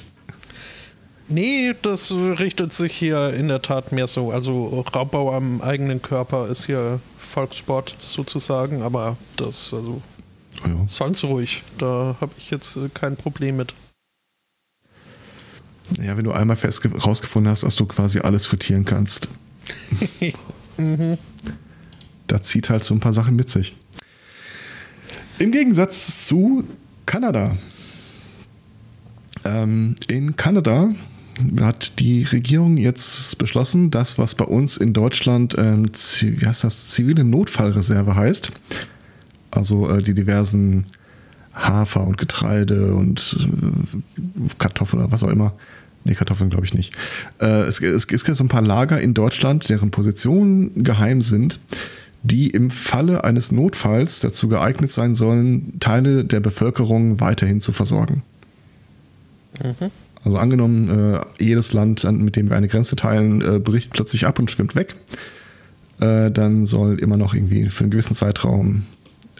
Nee, das richtet sich hier in der Tat mehr so. Also Raubbau am eigenen Körper ist hier Volkssport sozusagen, aber das, also ja. sonst ruhig. Da habe ich jetzt äh, kein Problem mit. Ja, wenn du einmal fest rausgefunden hast, dass du quasi alles frittieren kannst. (laughs) mhm. Da zieht halt so ein paar Sachen mit sich. Im Gegensatz zu Kanada. Ähm, in Kanada hat die Regierung jetzt beschlossen, das, was bei uns in Deutschland, ähm, wie heißt das, zivile Notfallreserve heißt, also äh, die diversen Hafer und Getreide und äh, Kartoffeln oder was auch immer. Nee, Kartoffeln glaube ich nicht. Äh, es gibt so ein paar Lager in Deutschland, deren Positionen geheim sind, die im Falle eines Notfalls dazu geeignet sein sollen, Teile der Bevölkerung weiterhin zu versorgen. Mhm. Also angenommen, äh, jedes Land, mit dem wir eine Grenze teilen, äh, bricht plötzlich ab und schwimmt weg, äh, dann soll immer noch irgendwie für einen gewissen Zeitraum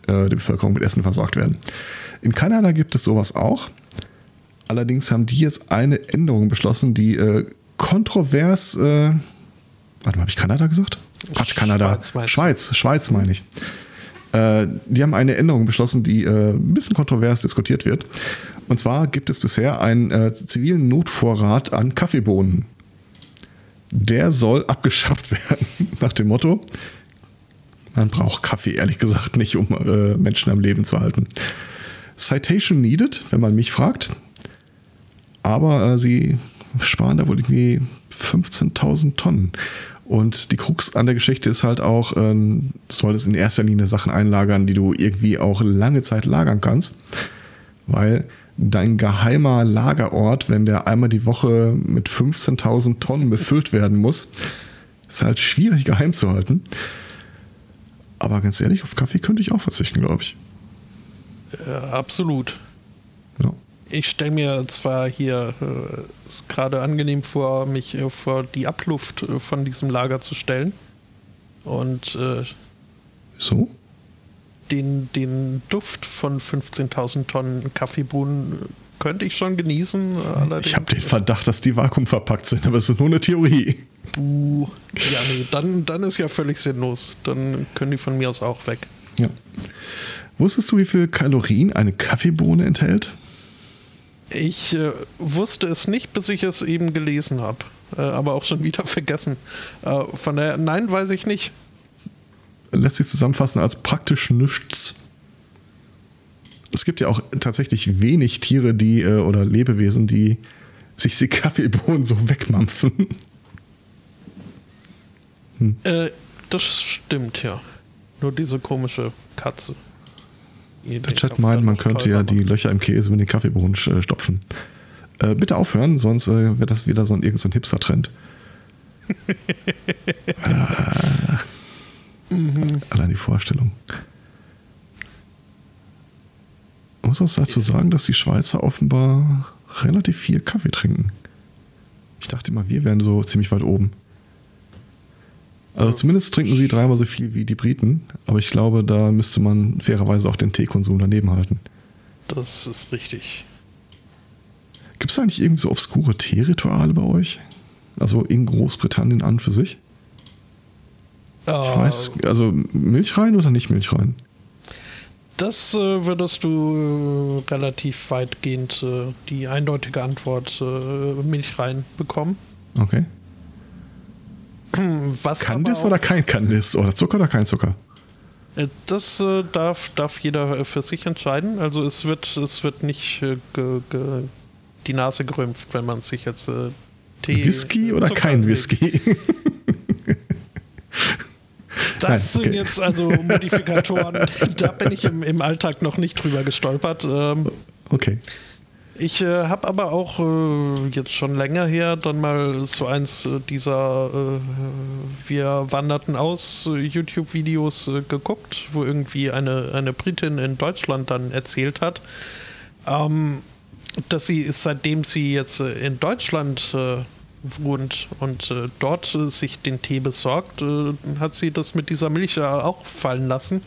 äh, die Bevölkerung mit Essen versorgt werden. In Kanada gibt es sowas auch. Allerdings haben die jetzt eine Änderung beschlossen, die äh, kontrovers, äh, warte mal, habe ich Kanada gesagt? Quatsch, Kanada. Schweiz, Schweiz, Schweiz meine ich. die haben eine Änderung beschlossen, die ein bisschen kontrovers diskutiert wird. Und zwar gibt es bisher einen äh, zivilen Notvorrat an Kaffeebohnen. Der soll abgeschafft (laughs) werden, nach dem Motto, man braucht Kaffee, ehrlich gesagt, nicht, um äh, Menschen am Leben zu halten. Citation needed, wenn man mich fragt. Aber äh, sie sparen da wohl irgendwie 15.000 Tonnen. Und die Krux an der Geschichte ist halt auch, ähm, solltest in erster Linie Sachen einlagern, die du irgendwie auch lange Zeit lagern kannst. Weil dein geheimer Lagerort, wenn der einmal die Woche mit 15.000 Tonnen befüllt werden muss, ist halt schwierig geheim zu halten. Aber ganz ehrlich, auf Kaffee könnte ich auch verzichten, glaube ich. Ja, absolut. Ja. Ich stelle mir zwar hier äh, gerade angenehm vor, mich äh, vor die Abluft äh, von diesem Lager zu stellen. Und äh, so? Den, den Duft von 15.000 Tonnen Kaffeebohnen könnte ich schon genießen. ich habe den Verdacht, dass die vakuumverpackt sind, aber es ist nur eine Theorie. Buh. Ja, nee, dann, dann ist ja völlig sinnlos. Dann können die von mir aus auch weg. Ja. Wusstest du, wie viel Kalorien eine Kaffeebohne enthält? Ich äh, wusste es nicht, bis ich es eben gelesen habe. Äh, aber auch schon (laughs) wieder vergessen. Äh, von daher, nein, weiß ich nicht. Lässt sich zusammenfassen als praktisch nichts. Es gibt ja auch tatsächlich wenig Tiere, die äh, oder Lebewesen, die sich die Kaffeebohnen so wegmampfen. Hm. Äh, das stimmt, ja. Nur diese komische Katze. Der Chat meint, man könnte ja die Löcher im Käse mit den Kaffeebohnen äh, stopfen. Äh, bitte aufhören, sonst äh, wird das wieder so ein, irgend so ein Hipster-Trend. (laughs) äh, mhm. Allein die Vorstellung. Ich muss auch dazu sagen, dass die Schweizer offenbar relativ viel Kaffee trinken. Ich dachte immer, wir wären so ziemlich weit oben. Also zumindest trinken sie dreimal so viel wie die Briten, aber ich glaube, da müsste man fairerweise auch den Teekonsum daneben halten. Das ist richtig. Gibt es eigentlich irgendwie so obskure Teerituale bei euch? Also in Großbritannien an für sich? Ich weiß, also Milch rein oder nicht Milch rein? Das äh, würdest du äh, relativ weitgehend äh, die eindeutige Antwort äh, Milch rein bekommen. Okay. (clears throat) Was Candice oder kein Candice? Oder Zucker oder kein Zucker? Äh, das äh, darf, darf jeder für sich entscheiden. Also es wird, es wird nicht ge, ge, die Nase gerümpft, wenn man sich jetzt Tee. Whisky oder Zucker kein Whisky? (laughs) Das Nein, okay. sind jetzt also Modifikatoren, (laughs) da bin ich im, im Alltag noch nicht drüber gestolpert. Ähm, okay. Ich äh, habe aber auch äh, jetzt schon länger her dann mal so eins äh, dieser äh, Wir wanderten aus äh, YouTube-Videos äh, geguckt, wo irgendwie eine, eine Britin in Deutschland dann erzählt hat, ähm, dass sie seitdem sie jetzt in Deutschland wohnt und dort sich den Tee besorgt, hat sie das mit dieser Milch auch fallen lassen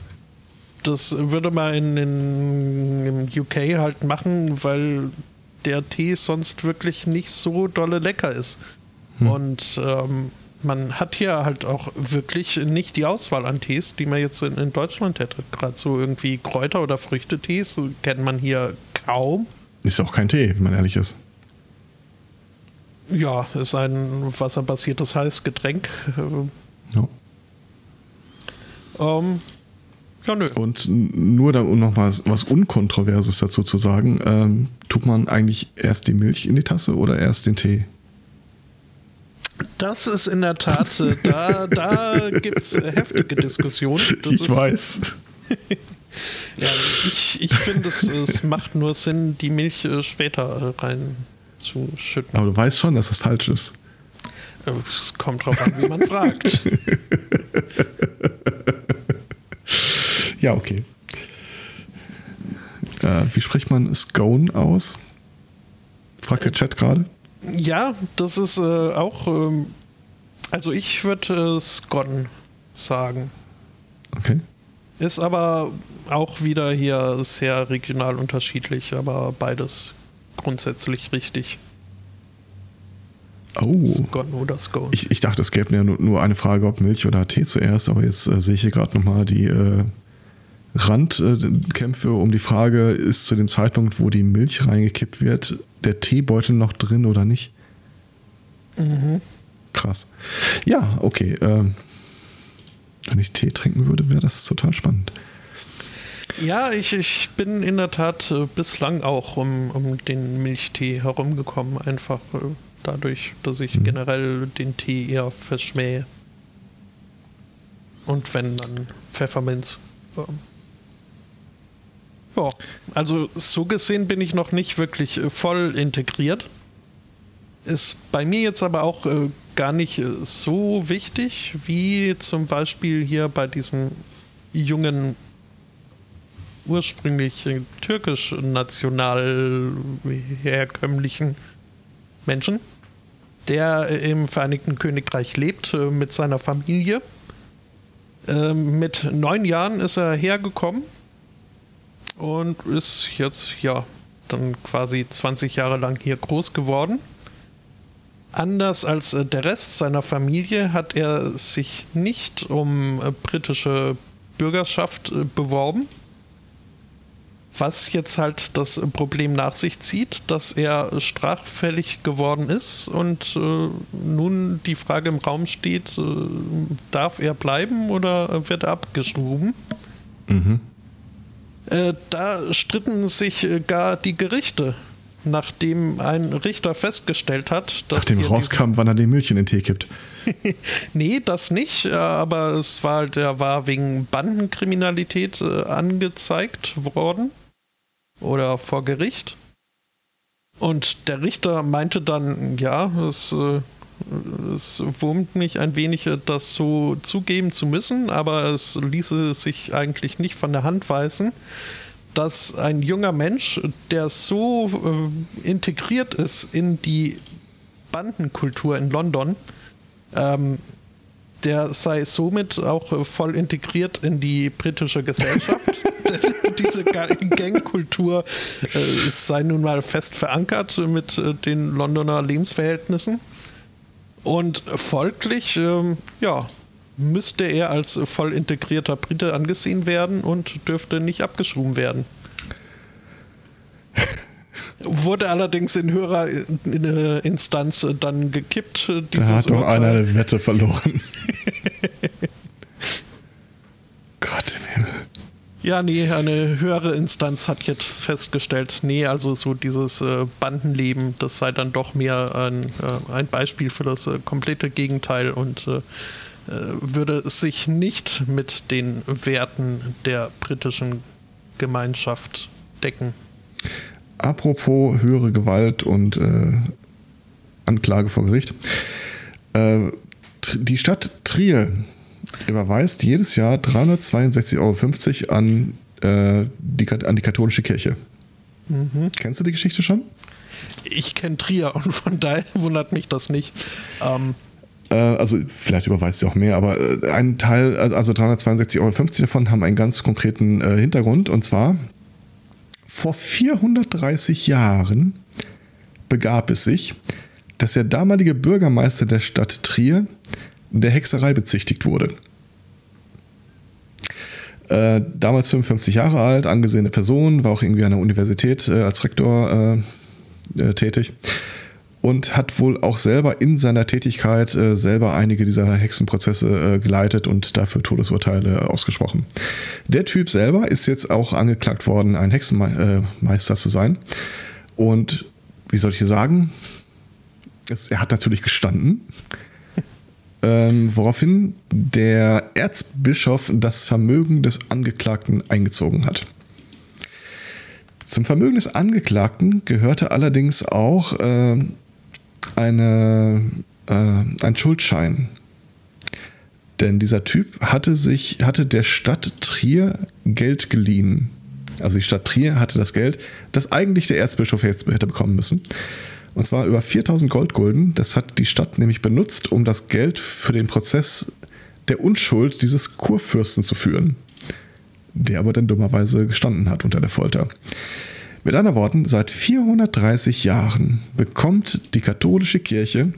das würde man in, in, im UK halt machen, weil der Tee sonst wirklich nicht so dolle lecker ist. Hm. Und ähm, man hat hier halt auch wirklich nicht die Auswahl an Tees, die man jetzt in, in Deutschland hätte. Gerade so irgendwie Kräuter- oder Früchtetees kennt man hier kaum. Ist auch kein Tee, wenn man ehrlich ist. Ja, ist ein wasserbasiertes heißes Getränk. Ja. Ähm, ja, nö. Und nur um noch was, was Unkontroverses dazu zu sagen, ähm, tut man eigentlich erst die Milch in die Tasse oder erst den Tee? Das ist in der Tat, äh, da, da gibt es heftige Diskussionen. Das ich weiß. (laughs) ja, ich, ich finde, es, es macht nur Sinn, die Milch äh, später reinzuschütten. Aber du weißt schon, dass das falsch ist. Es kommt drauf an, wie man fragt. (laughs) Ja, okay. Äh, wie spricht man Scone aus? Fragt der Chat gerade. Ja, das ist äh, auch. Ähm, also ich würde äh, Scone sagen. Okay. Ist aber auch wieder hier sehr regional unterschiedlich, aber beides grundsätzlich richtig. Oh. Scone oder Scone. Ich, ich dachte, es gäbe ja nur, nur, eine Frage, ob Milch oder Tee zuerst, aber jetzt äh, sehe ich hier gerade nochmal die äh, Randkämpfe um die Frage, ist zu dem Zeitpunkt, wo die Milch reingekippt wird, der Teebeutel noch drin oder nicht? Mhm. Krass. Ja, okay. Ähm, wenn ich Tee trinken würde, wäre das total spannend. Ja, ich, ich bin in der Tat äh, bislang auch um, um den Milchtee herumgekommen, einfach äh, dadurch, dass ich mhm. generell den Tee eher verschmähe. Und wenn dann Pfefferminz. Ähm, ja, also so gesehen bin ich noch nicht wirklich äh, voll integriert. Ist bei mir jetzt aber auch gar nicht so wichtig, wie zum Beispiel hier bei diesem jungen, ursprünglich äh, türkisch-national herkömmlichen Menschen, der im Vereinigten Königreich lebt äh, mit seiner Familie. Ähm, mit neun Jahren ist er hergekommen und ist jetzt ja dann quasi 20 Jahre lang hier groß geworden. Anders als äh, der Rest seiner Familie hat er sich nicht um äh, britische Bürgerschaft äh, beworben. Was jetzt halt das Problem nach sich zieht, dass er straffällig geworden ist und äh, nun die Frage im Raum steht, äh, darf er bleiben oder wird er abgeschoben? Mhm. Äh, da stritten sich gar die Gerichte nachdem ein Richter festgestellt hat, dass. Nachdem rauskam, wann er die Milch in den Tee kippt. (laughs) nee, das nicht, aber es war, der war wegen Bandenkriminalität äh, angezeigt worden. Oder vor Gericht. Und der Richter meinte dann, ja, es, äh, es wurmt mich ein wenig, das so zugeben zu müssen, aber es ließe sich eigentlich nicht von der Hand weisen dass ein junger Mensch, der so äh, integriert ist in die Bandenkultur in London, ähm, der sei somit auch äh, voll integriert in die britische Gesellschaft. (laughs) Diese Gangkultur äh, sei nun mal fest verankert mit äh, den Londoner Lebensverhältnissen. Und folglich, ähm, ja, müsste er als voll integrierter Brite angesehen werden und dürfte nicht abgeschoben werden. Wurde allerdings in höherer Instanz dann gekippt. Da hat doch einer eine Wette verloren. (laughs) Gott im Himmel. Ja, nee, eine höhere Instanz hat jetzt festgestellt, nee, also so dieses äh, Bandenleben, das sei dann doch mehr ein, äh, ein Beispiel für das äh, komplette Gegenteil und äh, äh, würde sich nicht mit den Werten der britischen Gemeinschaft decken. Apropos höhere Gewalt und äh, Anklage vor Gericht. Die Stadt Trier überweist jedes Jahr 362,50 Euro an, äh, die, an die katholische Kirche. Mhm. Kennst du die Geschichte schon? Ich kenne Trier und von daher (laughs) wundert mich das nicht. Ähm, äh, also vielleicht überweist sie auch mehr, aber äh, ein Teil, also 362,50 Euro davon haben einen ganz konkreten äh, Hintergrund und zwar vor 430 Jahren begab es sich, dass der damalige Bürgermeister der Stadt Trier der Hexerei bezichtigt wurde. Äh, damals 55 Jahre alt, angesehene Person, war auch irgendwie an der Universität äh, als Rektor äh, tätig und hat wohl auch selber in seiner Tätigkeit äh, selber einige dieser Hexenprozesse äh, geleitet und dafür Todesurteile ausgesprochen. Der Typ selber ist jetzt auch angeklagt worden, ein Hexenmeister zu sein. Und wie soll ich sagen? Es, er hat natürlich gestanden. Ähm, woraufhin der Erzbischof das Vermögen des Angeklagten eingezogen hat. Zum Vermögen des Angeklagten gehörte allerdings auch äh, eine, äh, ein Schuldschein. Denn dieser Typ hatte sich, hatte der Stadt Trier Geld geliehen. Also die Stadt Trier hatte das Geld, das eigentlich der Erzbischof hätte bekommen müssen. Und zwar über 4000 Goldgulden. Das hat die Stadt nämlich benutzt, um das Geld für den Prozess der Unschuld dieses Kurfürsten zu führen. Der aber dann dummerweise gestanden hat unter der Folter. Mit anderen Worten, seit 430 Jahren bekommt die katholische Kirche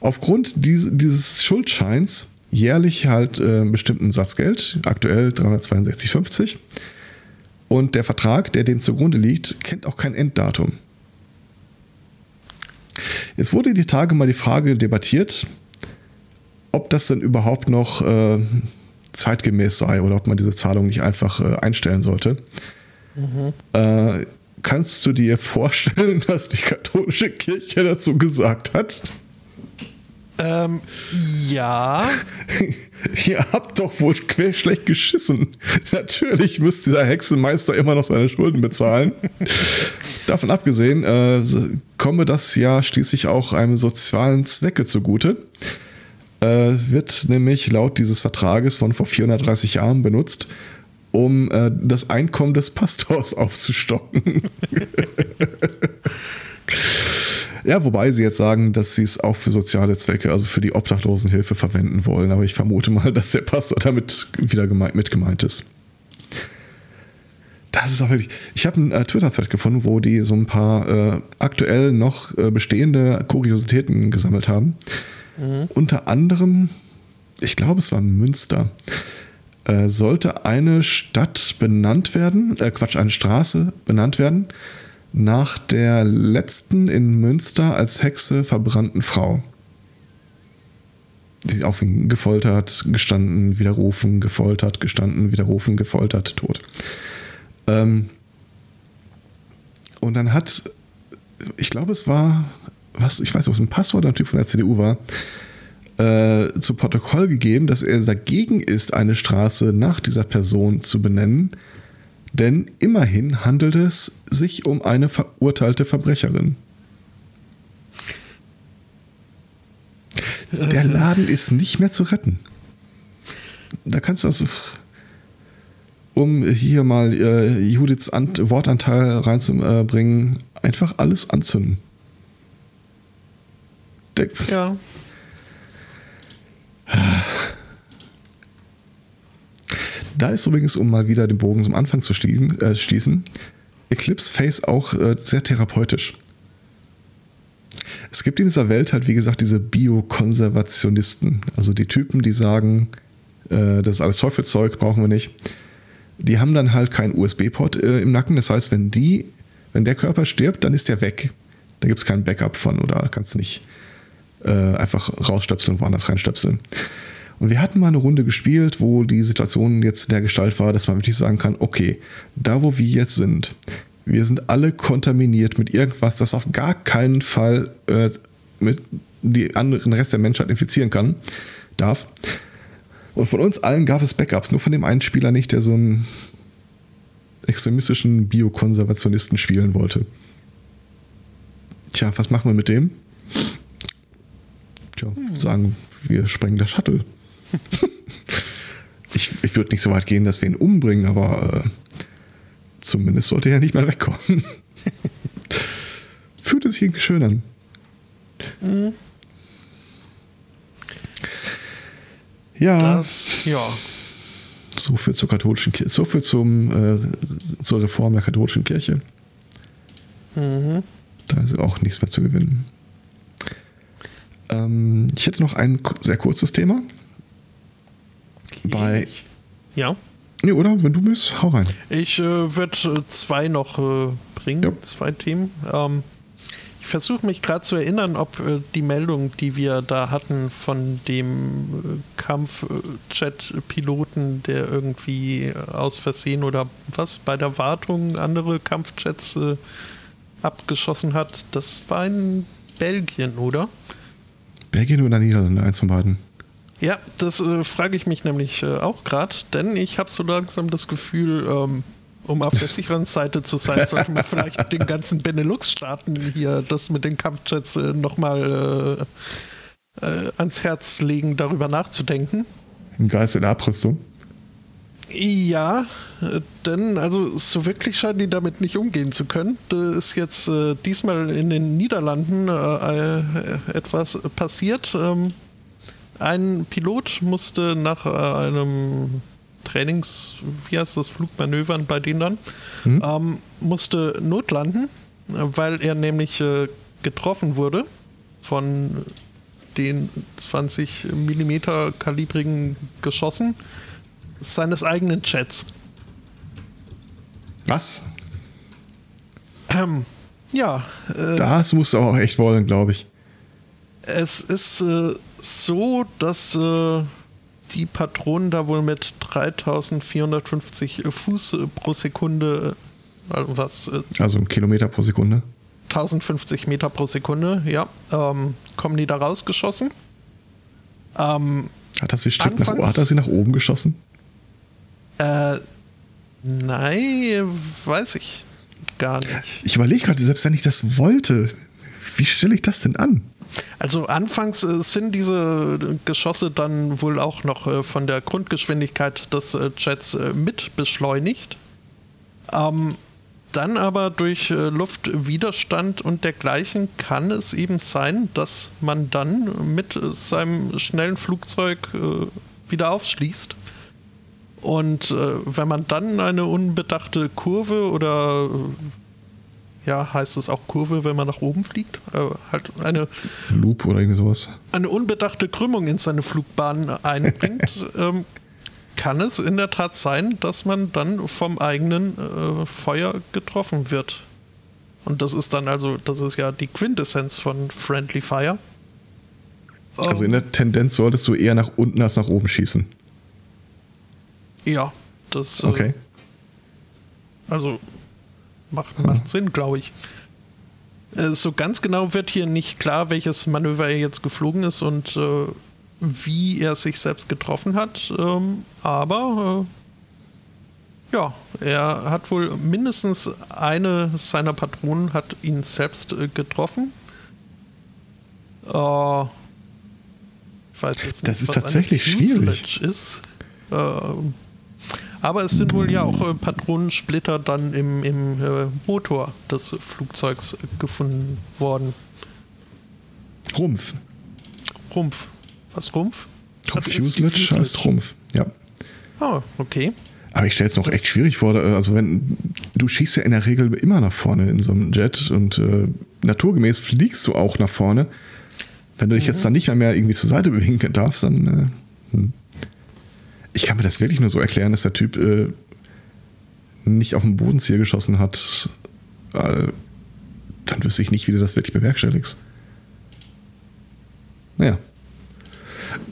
aufgrund dieses Schuldscheins jährlich halt äh, einen bestimmten Satz Geld, aktuell 362,50. Und der Vertrag, der dem zugrunde liegt, kennt auch kein Enddatum. Jetzt wurde die Tage mal die Frage debattiert, ob das denn überhaupt noch äh, zeitgemäß sei oder ob man diese Zahlung nicht einfach äh, einstellen sollte. Mhm. Äh, kannst du dir vorstellen, (laughs) was die katholische Kirche dazu gesagt hat? Ähm, ja. (laughs) Ihr habt doch wohl schlecht geschissen. Natürlich müsste dieser Hexenmeister immer noch seine Schulden bezahlen. (laughs) Davon abgesehen äh, komme das ja schließlich auch einem sozialen Zwecke zugute. Äh, wird nämlich laut dieses Vertrages von vor 430 Jahren benutzt, um äh, das Einkommen des Pastors (laughs) aufzustocken. Ja, wobei sie jetzt sagen, dass sie es auch für soziale Zwecke, also für die Obdachlosenhilfe verwenden wollen. Aber ich vermute mal, dass der Pastor damit wieder gemeint, mit gemeint ist. Das ist auch wirklich. Ich habe einen äh, Twitter-Thread gefunden, wo die so ein paar äh, aktuell noch äh, bestehende Kuriositäten gesammelt haben. Mhm. Unter anderem, ich glaube, es war Münster. Äh, sollte eine Stadt benannt werden, äh, Quatsch, eine Straße benannt werden nach der letzten in Münster als Hexe verbrannten Frau. Die auf ihn gefoltert, gestanden, widerrufen, gefoltert, gestanden, widerrufen, gefoltert, tot. Ähm und dann hat, ich glaube, es war, was, ich weiß nicht, ob es ein Pastor oder ein Typ von der CDU war, äh, zu Protokoll gegeben, dass er dagegen ist, eine Straße nach dieser Person zu benennen, denn immerhin handelt es sich um eine verurteilte Verbrecherin. Der Laden ist nicht mehr zu retten. Da kannst du also, um hier mal äh, Judiths Ant Wortanteil reinzubringen, einfach alles anzünden. Der, ja. Da ist übrigens, um mal wieder den Bogen zum Anfang zu schließen, äh, schließen Eclipse Face auch äh, sehr therapeutisch. Es gibt in dieser Welt halt, wie gesagt, diese Biokonservationisten, also die Typen, die sagen, äh, das ist alles Teufelszeug, brauchen wir nicht. Die haben dann halt keinen USB-Port äh, im Nacken. Das heißt, wenn die, wenn der Körper stirbt, dann ist der weg. Da gibt es kein Backup von oder kannst nicht äh, einfach rausstöpseln woanders reinstöpseln. Und wir hatten mal eine Runde gespielt, wo die Situation jetzt der Gestalt war, dass man wirklich sagen kann, okay, da wo wir jetzt sind, wir sind alle kontaminiert mit irgendwas, das auf gar keinen Fall äh, mit die anderen Rest der Menschheit infizieren kann, darf. Und von uns allen gab es Backups, nur von dem einen Spieler nicht, der so einen extremistischen Biokonservationisten spielen wollte. Tja, was machen wir mit dem? Tja, sagen, wir sprengen das Shuttle. (laughs) ich ich würde nicht so weit gehen, dass wir ihn umbringen, aber äh, zumindest sollte er nicht mehr wegkommen. (laughs) Fühlt es sich irgendwie schön an. Mhm. Ja. Das, ja. So viel zur katholischen Kirche, so viel zum, äh, zur Reform der katholischen Kirche. Mhm. Da ist auch nichts mehr zu gewinnen. Ähm, ich hätte noch ein sehr kurzes Thema bei. Ja. Nee, oder? Wenn du bist, hau rein. Ich äh, würde äh, zwei noch äh, bringen, ja. zwei Themen. Ähm, ich versuche mich gerade zu erinnern, ob äh, die Meldung, die wir da hatten von dem äh, Kampfjet-Piloten, der irgendwie aus Versehen oder was bei der Wartung andere Kampfjets äh, abgeschossen hat, das war in Belgien, oder? Belgien oder Niederlande, eins von beiden. Ja, das äh, frage ich mich nämlich äh, auch gerade, denn ich habe so langsam das Gefühl, ähm, um auf der sicheren Seite zu sein, (laughs) sollte man vielleicht den ganzen Benelux-Staaten hier das mit den Kampfjets äh, nochmal äh, äh, ans Herz legen, darüber nachzudenken. Im Geiste der Abrüstung? Ja, äh, denn also so wirklich scheinen die damit nicht umgehen zu können. Da ist jetzt äh, diesmal in den Niederlanden etwas passiert. Ähm, ein Pilot musste nach äh, einem Trainings, wie heißt das, Flugmanövern bei denen dann, mhm. ähm, musste notlanden, weil er nämlich äh, getroffen wurde von den 20 mm kalibrigen Geschossen seines eigenen Jets. Was? Ähm, ja. Äh, das musst du auch echt wollen, glaube ich. Es ist äh, so, dass äh, die Patronen da wohl mit 3450 Fuß pro Sekunde, äh, also was? Äh, also ein Kilometer pro Sekunde. 1050 Meter pro Sekunde, ja, ähm, kommen die da rausgeschossen. Ähm, hat, das Stück nach, hat er sie nach oben geschossen? Äh, nein, weiß ich gar nicht. Ich überlege gerade, selbst wenn ich das wollte, wie stelle ich das denn an? Also anfangs äh, sind diese Geschosse dann wohl auch noch äh, von der Grundgeschwindigkeit des äh, Jets mit beschleunigt. Ähm, dann aber durch Luftwiderstand und dergleichen kann es eben sein, dass man dann mit seinem schnellen Flugzeug wieder aufschließt. Und wenn man dann eine unbedachte Kurve oder ja, heißt es auch Kurve, wenn man nach oben fliegt. Äh, halt eine Loop oder irgendwie sowas. Eine unbedachte Krümmung in seine Flugbahn einbringt, (laughs) ähm, kann es in der Tat sein, dass man dann vom eigenen äh, Feuer getroffen wird. Und das ist dann also, das ist ja die Quintessenz von Friendly Fire. Also in der Tendenz solltest du eher nach unten als nach oben schießen. Ja, das. Äh, okay. Also macht, macht Sinn, glaube ich. Äh, so ganz genau wird hier nicht klar, welches Manöver er jetzt geflogen ist und äh, wie er sich selbst getroffen hat. Ähm, aber äh, ja, er hat wohl mindestens eine seiner Patronen hat ihn selbst äh, getroffen. Äh, ich weiß jetzt nicht, das ist tatsächlich schwierig. Ist. Ähm, aber es sind wohl ja auch äh, Patronensplitter dann im, im äh, Motor des Flugzeugs gefunden worden. Rumpf. Rumpf. Was Rumpf? Fuselage heißt Rumpf, ja. Ah, okay. Aber ich stelle es noch das echt schwierig vor. Äh, also wenn du schießt ja in der Regel immer nach vorne in so einem Jet und äh, naturgemäß fliegst du auch nach vorne. Wenn du dich mhm. jetzt dann nicht mehr irgendwie zur Seite (laughs) bewegen darfst, dann äh, hm ich kann mir das wirklich nur so erklären, dass der Typ äh, nicht auf dem Bodenziel geschossen hat. Äh, dann wüsste ich nicht, wie du das wirklich bewerkstelligst. Naja.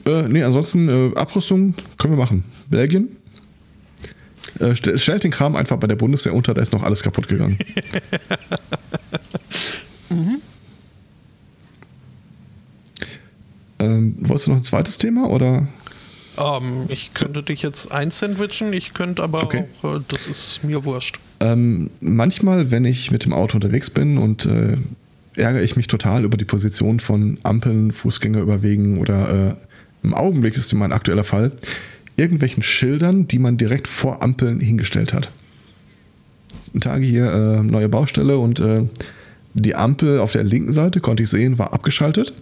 Äh, nee, ansonsten äh, Abrüstung können wir machen. Belgien. Äh, st stellt den Kram einfach bei der Bundeswehr unter, da ist noch alles kaputt gegangen. (laughs) mhm. ähm, wolltest du noch ein zweites Thema oder? Ähm, ich könnte dich jetzt einsandwichen, ich könnte aber okay. auch, äh, das ist mir wurscht. Ähm, manchmal, wenn ich mit dem Auto unterwegs bin und äh, ärgere ich mich total über die Position von Ampeln, Fußgängerüberwegen oder äh, im Augenblick ist mein aktueller Fall, irgendwelchen Schildern, die man direkt vor Ampeln hingestellt hat. Ein Tag hier äh, neue Baustelle und äh, die Ampel auf der linken Seite, konnte ich sehen, war abgeschaltet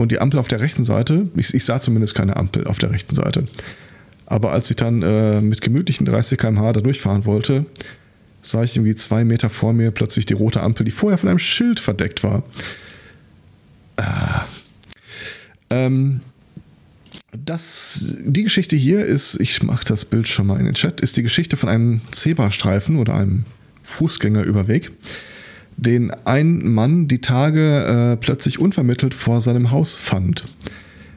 und die Ampel auf der rechten Seite, ich, ich sah zumindest keine Ampel auf der rechten Seite. Aber als ich dann äh, mit gemütlichen 30 km/h da durchfahren wollte, sah ich irgendwie zwei Meter vor mir plötzlich die rote Ampel, die vorher von einem Schild verdeckt war. Äh, ähm, das, die Geschichte hier ist, ich mache das Bild schon mal in den Chat, ist die Geschichte von einem Zebrastreifen oder einem Fußgängerüberweg den ein Mann die Tage äh, plötzlich unvermittelt vor seinem Haus fand.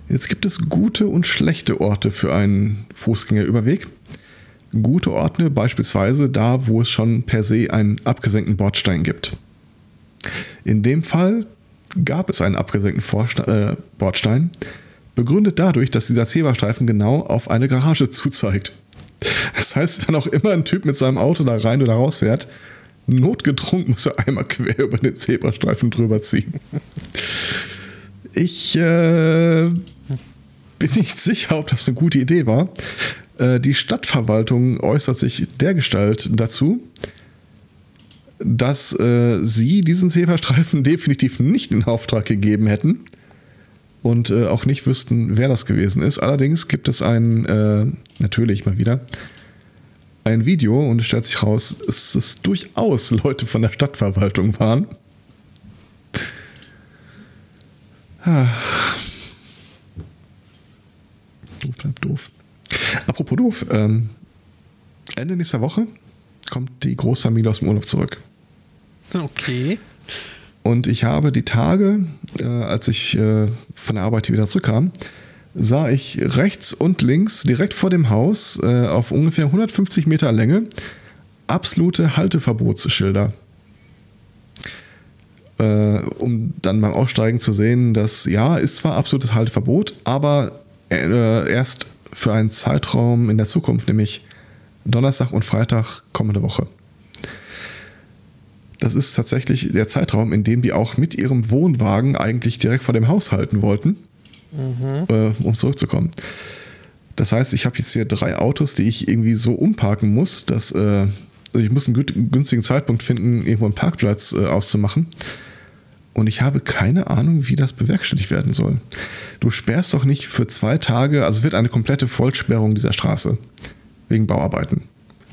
Jetzt gibt es gute und schlechte Orte für einen Fußgängerüberweg. Gute Orte beispielsweise da, wo es schon per se einen abgesenkten Bordstein gibt. In dem Fall gab es einen abgesenkten Vorste äh, Bordstein, begründet dadurch, dass dieser Zebrastreifen genau auf eine Garage (laughs) zuzeigt. Das heißt, wenn auch immer ein Typ mit seinem Auto da rein oder raus fährt, Notgedrungen muss er einmal quer über den Zebrastreifen drüber ziehen. Ich äh, bin nicht sicher, ob das eine gute Idee war. Äh, die Stadtverwaltung äußert sich dergestalt dazu, dass äh, sie diesen Zebrastreifen definitiv nicht in Auftrag gegeben hätten und äh, auch nicht wüssten, wer das gewesen ist. Allerdings gibt es einen, äh, natürlich mal wieder, ein Video und es stellt sich raus, dass es durchaus Leute von der Stadtverwaltung waren. Ah. Doof bleibt doof. Apropos doof, ähm, Ende nächster Woche kommt die Großfamilie aus dem Urlaub zurück. Okay. Und ich habe die Tage, äh, als ich äh, von der Arbeit wieder zurückkam, sah ich rechts und links direkt vor dem Haus äh, auf ungefähr 150 Meter Länge absolute Halteverbotsschilder. Äh, um dann beim Aussteigen zu sehen, dass ja, ist zwar absolutes Halteverbot, aber äh, erst für einen Zeitraum in der Zukunft, nämlich Donnerstag und Freitag kommende Woche. Das ist tatsächlich der Zeitraum, in dem die auch mit ihrem Wohnwagen eigentlich direkt vor dem Haus halten wollten, mhm. äh, um zurückzukommen. Das heißt, ich habe jetzt hier drei Autos, die ich irgendwie so umparken muss, dass äh, also ich muss einen günstigen Zeitpunkt finden, irgendwo einen Parkplatz äh, auszumachen. Und ich habe keine Ahnung, wie das bewerkstelligt werden soll. Du sperrst doch nicht für zwei Tage, also es wird eine komplette Vollsperrung dieser Straße. Wegen Bauarbeiten.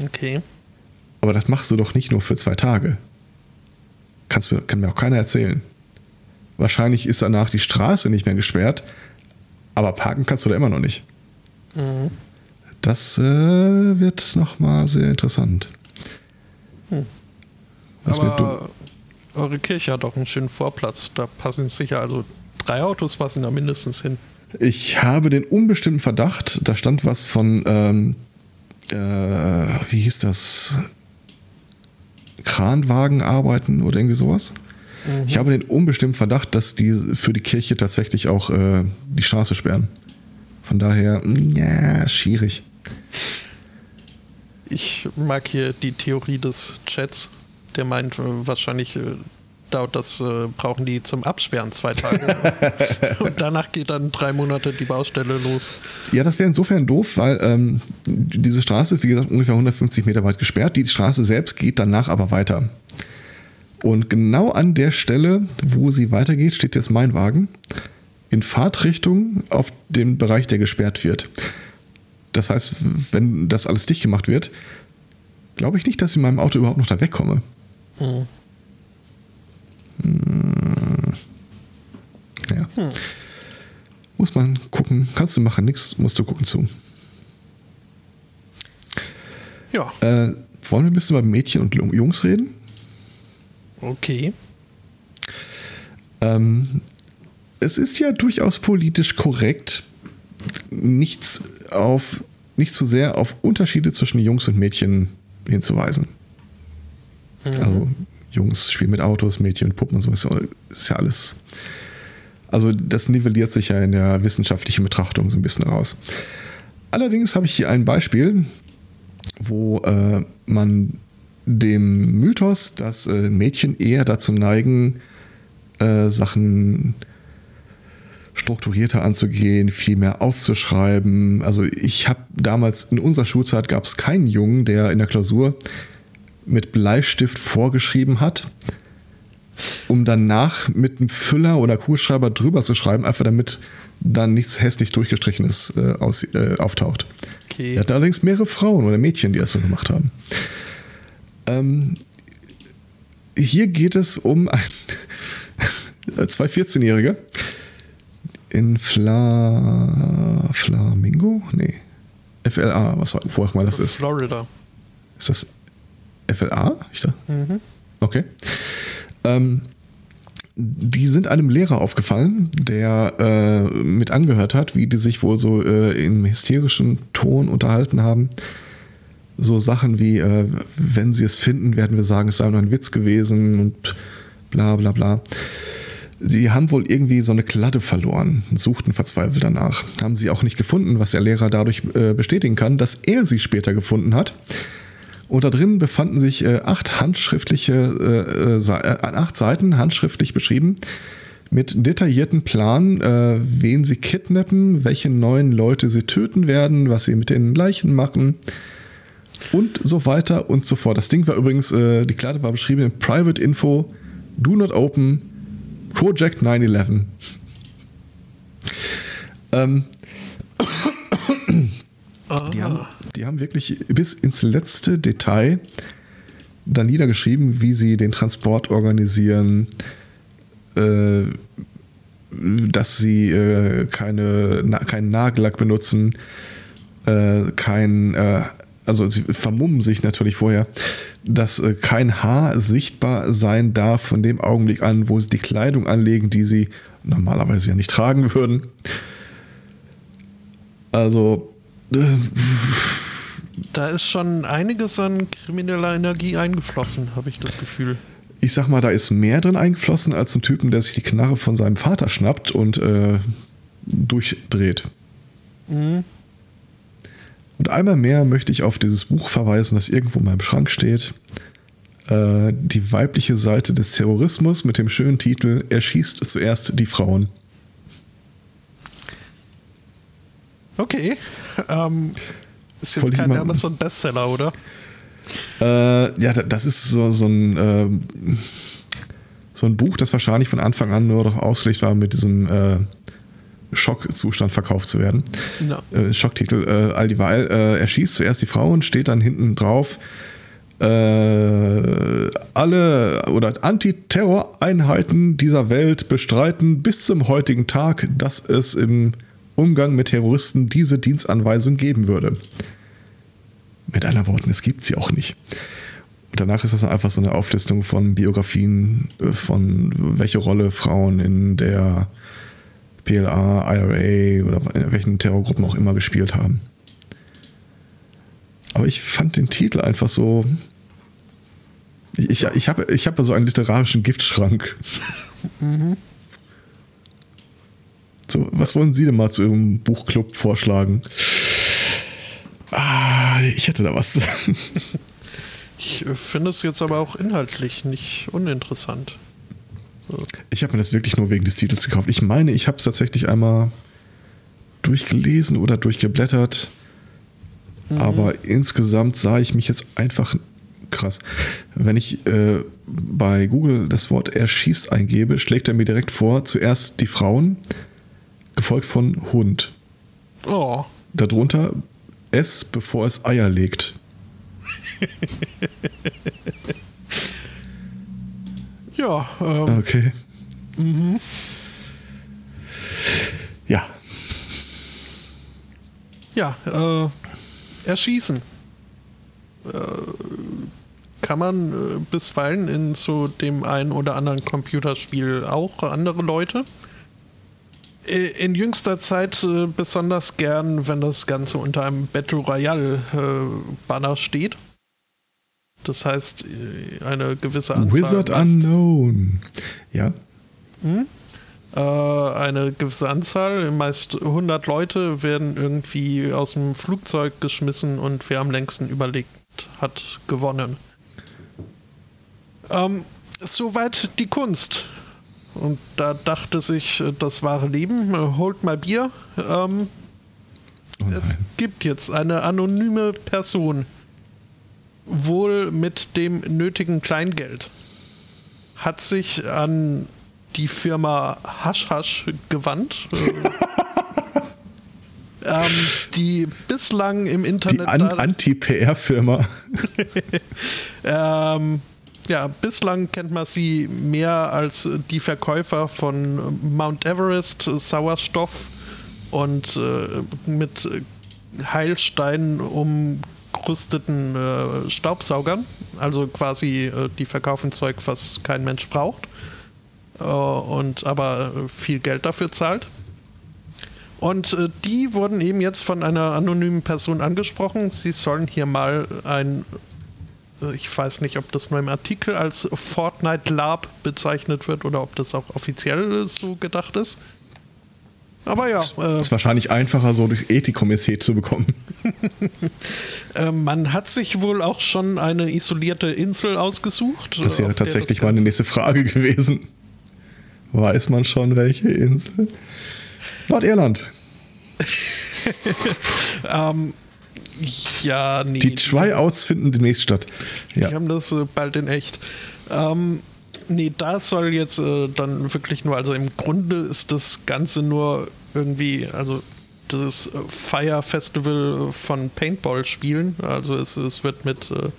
Okay. Aber das machst du doch nicht nur für zwei Tage. Kannst, kann mir auch keiner erzählen. Wahrscheinlich ist danach die Straße nicht mehr gesperrt, aber parken kannst du da immer noch nicht. Mhm. Das äh, wird nochmal sehr interessant. Hm. aber eure Kirche hat auch einen schönen Vorplatz. Da passen sicher, also drei Autos passen da mindestens hin. Ich habe den unbestimmten Verdacht, da stand was von, ähm, äh, wie hieß das? Kranwagen arbeiten oder irgendwie sowas. Mhm. Ich habe den unbestimmten Verdacht, dass die für die Kirche tatsächlich auch äh, die Straße sperren. Von daher, ja, schwierig. Ich mag hier die Theorie des Chats. Der meint äh, wahrscheinlich äh, dauert das, äh, brauchen die zum Absperren zwei Tage. (laughs) und danach geht dann drei Monate die Baustelle los. Ja, das wäre insofern doof, weil ähm, diese Straße wie gesagt, ungefähr 150 Meter weit gesperrt. Die Straße selbst geht danach aber weiter. Und genau an der Stelle, wo sie weitergeht, steht jetzt mein Wagen in Fahrtrichtung auf den Bereich, der gesperrt wird. Das heißt, wenn das alles dicht gemacht wird, glaube ich nicht, dass ich in meinem Auto überhaupt noch da wegkomme. Mhm. Hm. Ja. Hm. Muss man gucken. Kannst du machen, nichts musst du gucken zu. Ja. Äh, wollen wir ein bisschen über Mädchen und Jungs reden? Okay. Ähm, es ist ja durchaus politisch korrekt, nichts auf nicht zu sehr auf Unterschiede zwischen Jungs und Mädchen hinzuweisen. Mhm. Also Jungs spielen mit Autos, Mädchen mit Puppen und so. Ist ja alles. Also das nivelliert sich ja in der wissenschaftlichen Betrachtung so ein bisschen raus. Allerdings habe ich hier ein Beispiel, wo äh, man dem Mythos, dass äh, Mädchen eher dazu neigen, äh, Sachen strukturierter anzugehen, viel mehr aufzuschreiben. Also ich habe damals in unserer Schulzeit gab es keinen Jungen, der in der Klausur mit Bleistift vorgeschrieben hat, um danach mit einem Füller oder Kugelschreiber drüber zu schreiben, einfach damit dann nichts hässlich durchgestrichenes äh, aus, äh, auftaucht. Okay. Er hat allerdings mehrere Frauen oder Mädchen, die das so gemacht haben. Ähm, hier geht es um ein (laughs) zwei 14-Jährige in Fla Flamingo? Nee. FLA, was vorher mal das ist. Florida. Ist das FLA? Ich da? Mhm. Okay. Ähm, die sind einem Lehrer aufgefallen, der äh, mit angehört hat, wie die sich wohl so äh, im hysterischen Ton unterhalten haben. So Sachen wie, äh, wenn sie es finden, werden wir sagen, es sei nur ein Witz gewesen und bla bla bla. Die haben wohl irgendwie so eine Kladde verloren, suchten verzweifelt danach. Haben sie auch nicht gefunden, was der Lehrer dadurch äh, bestätigen kann, dass er sie später gefunden hat und da drin befanden sich äh, acht handschriftliche, äh, äh, äh, acht Seiten handschriftlich beschrieben mit detaillierten Plan, äh, wen sie kidnappen, welche neuen Leute sie töten werden, was sie mit den Leichen machen und so weiter und so fort. Das Ding war übrigens, äh, die Karte war beschrieben in Private Info, Do Not Open, Project 911. ähm, die haben, die haben wirklich bis ins letzte Detail da niedergeschrieben, wie sie den Transport organisieren, äh, dass sie äh, keine, na, keinen Nagellack benutzen äh, kein, äh, also sie vermummen sich natürlich vorher, dass äh, kein Haar sichtbar sein darf von dem Augenblick an, wo sie die Kleidung anlegen, die sie normalerweise ja nicht tragen würden. Also. Äh, da ist schon einiges an krimineller Energie eingeflossen, habe ich das Gefühl. Ich sag mal, da ist mehr drin eingeflossen als ein Typen, der sich die Knarre von seinem Vater schnappt und äh, durchdreht. Mhm. Und einmal mehr möchte ich auf dieses Buch verweisen, das irgendwo in meinem Schrank steht. Äh, die weibliche Seite des Terrorismus mit dem schönen Titel Er schießt zuerst die Frauen. Okay. Ähm, ist jetzt Voll kein Amazon-Bestseller, oder? Äh, ja, das ist so, so ein. Äh, so ein Buch, das wahrscheinlich von Anfang an nur noch ausgelegt war mit diesem äh, Schockzustand verkauft zu werden. Ja. Äh, Schocktitel. Äh, all dieweil, äh, er schießt zuerst die Frauen, steht dann hinten drauf. Äh, alle oder Antiterror-Einheiten dieser Welt bestreiten bis zum heutigen Tag, dass es im Umgang mit Terroristen diese Dienstanweisung geben würde. Mit einer Worten, es gibt sie auch nicht. Und danach ist das einfach so eine Auflistung von Biografien, äh, von welche Rolle Frauen in der PLA, IRA oder welchen Terrorgruppen auch immer gespielt haben. Aber ich fand den Titel einfach so. Ich, ich habe ich hab so einen literarischen Giftschrank. Mhm. So, was wollen Sie denn mal zu Ihrem Buchclub vorschlagen? Ah, ich hätte da was. ich finde es jetzt aber auch inhaltlich nicht uninteressant. Ich habe mir das wirklich nur wegen des Titels gekauft. Ich meine, ich habe es tatsächlich einmal durchgelesen oder durchgeblättert. Mhm. Aber insgesamt sah ich mich jetzt einfach krass. Wenn ich äh, bei Google das Wort erschießt eingebe, schlägt er mir direkt vor, zuerst die Frauen, gefolgt von Hund. Oh. Darunter S, bevor es Eier legt. (laughs) Ja. Ähm, okay. Mhm. Ja. Ja, äh, erschießen. Äh, kann man äh, bisweilen in so dem einen oder anderen Computerspiel auch andere Leute. Äh, in jüngster Zeit äh, besonders gern, wenn das Ganze unter einem Battle Royale äh, Banner steht. Das heißt, äh, eine gewisse Anzahl. Wizard Unknown. Ja. Hm? Äh, eine gewisse Anzahl, meist 100 Leute, werden irgendwie aus dem Flugzeug geschmissen und wer am längsten überlegt hat, gewonnen. Ähm, soweit die Kunst. Und da dachte sich das wahre Leben, äh, holt mal Bier. Ähm, oh es gibt jetzt eine anonyme Person, wohl mit dem nötigen Kleingeld, hat sich an die Firma Hasch Hasch gewandt. (laughs) ähm, die bislang im Internet. Die An Anti-PR-Firma. (laughs) ähm, ja, bislang kennt man sie mehr als die Verkäufer von Mount Everest, Sauerstoff und äh, mit Heilsteinen um gerüsteten äh, Staubsaugern. Also quasi, äh, die verkaufen Zeug, was kein Mensch braucht. Äh, und aber viel Geld dafür zahlt. Und äh, die wurden eben jetzt von einer anonymen Person angesprochen. Sie sollen hier mal ein, äh, ich weiß nicht, ob das nur im Artikel als Fortnite Lab bezeichnet wird oder ob das auch offiziell so gedacht ist. Aber ja. Äh, ist wahrscheinlich einfacher, so durch Ethikommissee zu bekommen. (laughs) äh, man hat sich wohl auch schon eine isolierte Insel ausgesucht. Das wäre tatsächlich meine nächste Frage gewesen. Weiß man schon, welche Insel? Nordirland. (laughs) ähm, ja, nee. Die Tryouts finden demnächst statt. Ja. Die haben das äh, bald in echt. Ähm, nee, da soll jetzt äh, dann wirklich nur, also im Grunde ist das Ganze nur irgendwie, also das Fire Festival von Paintball-Spielen. Also es, es, wird mit äh,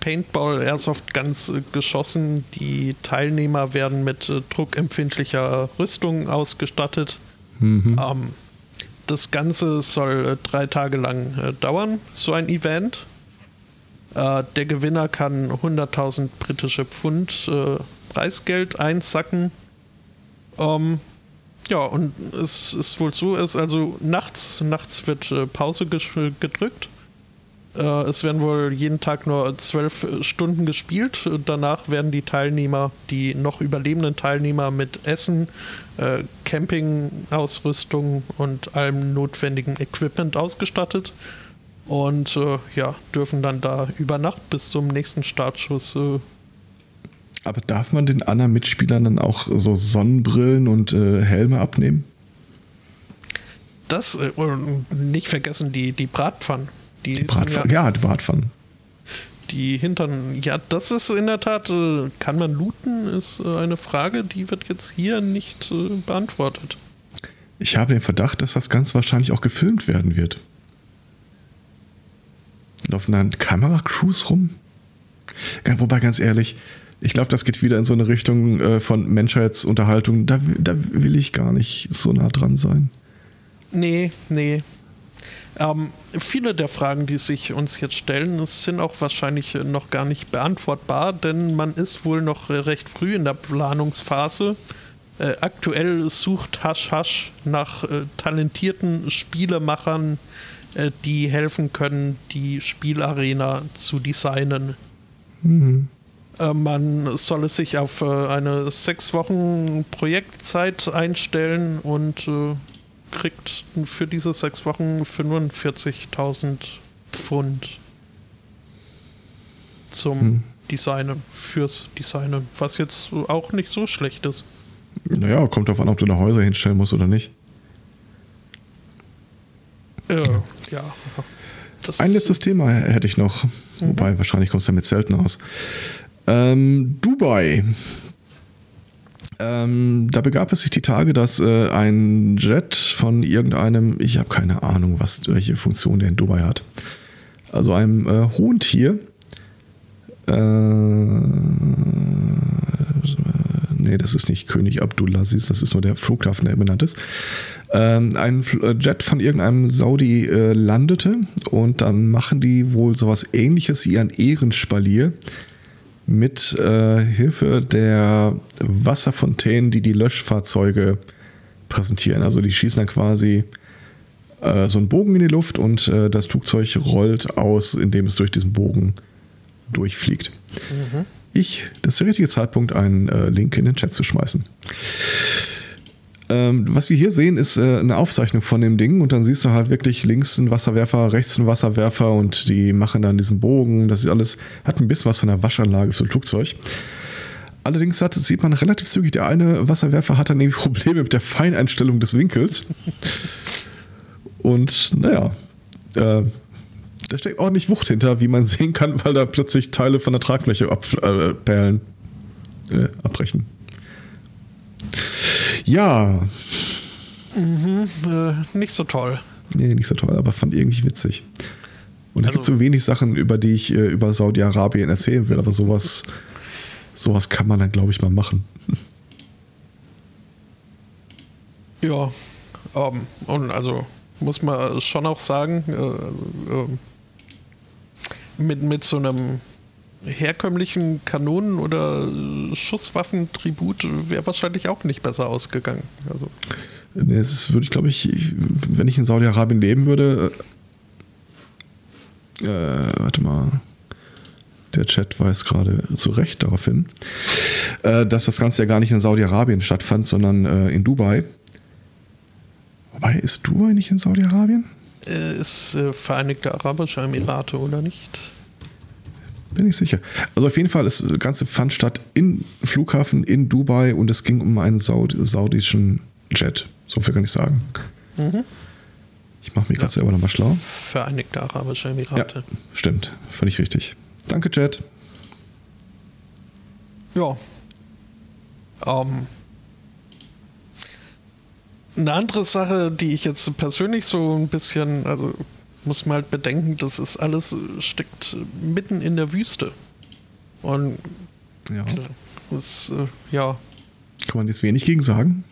Paintball Airsoft ganz äh, geschossen. Die Teilnehmer werden mit äh, druckempfindlicher Rüstung ausgestattet. Mhm. Ähm, das Ganze soll äh, drei Tage lang äh, dauern, so ein Event. Äh, der Gewinner kann 100.000 britische Pfund äh, Preisgeld einsacken. Ähm, ja, und es ist wohl so, ist also nachts, nachts wird äh, Pause gedrückt. Äh, es werden wohl jeden Tag nur zwölf Stunden gespielt. Danach werden die Teilnehmer, die noch überlebenden Teilnehmer mit Essen, äh, Campingausrüstung und allem notwendigen Equipment ausgestattet und äh, ja, dürfen dann da über Nacht bis zum nächsten Startschuss. Äh Aber darf man den anderen Mitspielern dann auch so Sonnenbrillen und äh, Helme abnehmen? Das äh, und nicht vergessen die, die Bratpfannen. Die, die Bratpfannen, ja, ja, die Bratpfannen. Die Hintern, ja, das ist in der Tat, äh, kann man looten, ist äh, eine Frage, die wird jetzt hier nicht beantwortet. Ich habe den Verdacht, dass das ganz wahrscheinlich auch gefilmt werden wird. Laufen da Kameracrews rum? Wobei, ganz ehrlich, ich glaube, das geht wieder in so eine Richtung äh, von Menschheitsunterhaltung. Da, da will ich gar nicht so nah dran sein. Nee, nee. Ähm, viele der Fragen, die sich uns jetzt stellen, sind auch wahrscheinlich noch gar nicht beantwortbar, denn man ist wohl noch recht früh in der Planungsphase. Äh, aktuell sucht Hasch Hasch nach äh, talentierten Spielemachern, äh, die helfen können, die Spielarena zu designen. Mhm. Äh, man solle sich auf äh, eine sechs Wochen Projektzeit einstellen und kriegt für diese sechs Wochen 45.000 Pfund zum hm. Designen, fürs Designen, was jetzt auch nicht so schlecht ist. Naja, kommt darauf an, ob du da Häuser hinstellen musst oder nicht. Äh, ja. Ein letztes Thema hätte ich noch. Mhm. Wobei, wahrscheinlich kommst du ja mit Zelten aus. Ähm, Dubai. Ähm, da begab es sich die Tage, dass äh, ein Jet von irgendeinem, ich habe keine Ahnung, was, welche Funktion der in Dubai hat, also einem äh, hohen Tier, äh, nee, das ist nicht König Abdulaziz, das ist nur der Flughafen, der benannt ist, ähm, ein äh, Jet von irgendeinem Saudi äh, landete und dann machen die wohl sowas ähnliches wie ein Ehrenspalier mit äh, Hilfe der Wasserfontänen, die die Löschfahrzeuge präsentieren. Also die schießen dann quasi äh, so einen Bogen in die Luft und äh, das Flugzeug rollt aus, indem es durch diesen Bogen durchfliegt. Mhm. Ich, das ist der richtige Zeitpunkt, einen äh, Link in den Chat zu schmeißen. Ähm, was wir hier sehen, ist äh, eine Aufzeichnung von dem Ding und dann siehst du halt wirklich links einen Wasserwerfer, rechts einen Wasserwerfer und die machen dann diesen Bogen. Das ist alles, hat ein bisschen was von der Waschanlage für Flugzeug. Allerdings hat, sieht man relativ zügig, der eine Wasserwerfer hat dann irgendwie (laughs) Probleme mit der Feineinstellung des Winkels. Und naja, äh, da steckt ordentlich Wucht hinter, wie man (laughs) sehen kann, weil da plötzlich Teile von der Tragfläche abperlen, äh, abbrechen. Ja. Mhm, äh, nicht so toll. Nee, nicht so toll, aber fand irgendwie witzig. Und es also, gibt so wenig Sachen, über die ich äh, über Saudi-Arabien erzählen will, aber sowas, sowas kann man dann, glaube ich, mal machen. (laughs) Ja, ähm, und also muss man schon auch sagen, äh, äh, mit, mit so einem herkömmlichen Kanonen- oder Schusswaffentribut wäre wahrscheinlich auch nicht besser ausgegangen. Also. Das würde ich, glaube ich, wenn ich in Saudi-Arabien leben würde, äh, warte mal, der Chat weist gerade zu Recht darauf hin, äh, dass das Ganze ja gar nicht in Saudi-Arabien stattfand, sondern äh, in Dubai. Wobei, ist Dubai nicht in Saudi-Arabien? Äh, ist äh, Vereinigte Arabische Emirate, oder nicht? Bin ich sicher. Also auf jeden Fall, das Ganze fand statt im Flughafen in Dubai und es ging um einen Saud saudischen Jet. So viel kann ich sagen. Mhm. Ich mache mich ja. gerade selber nochmal schlau. Vereinigte Arabische Emirate. Ja, stimmt. Völlig richtig. Danke, Jet. Ja. Ähm. Eine andere Sache, die ich jetzt persönlich so ein bisschen, also muss man halt bedenken, das ist alles steckt mitten in der Wüste. Und ja. Das, äh, ja. Kann man jetzt wenig gegen sagen?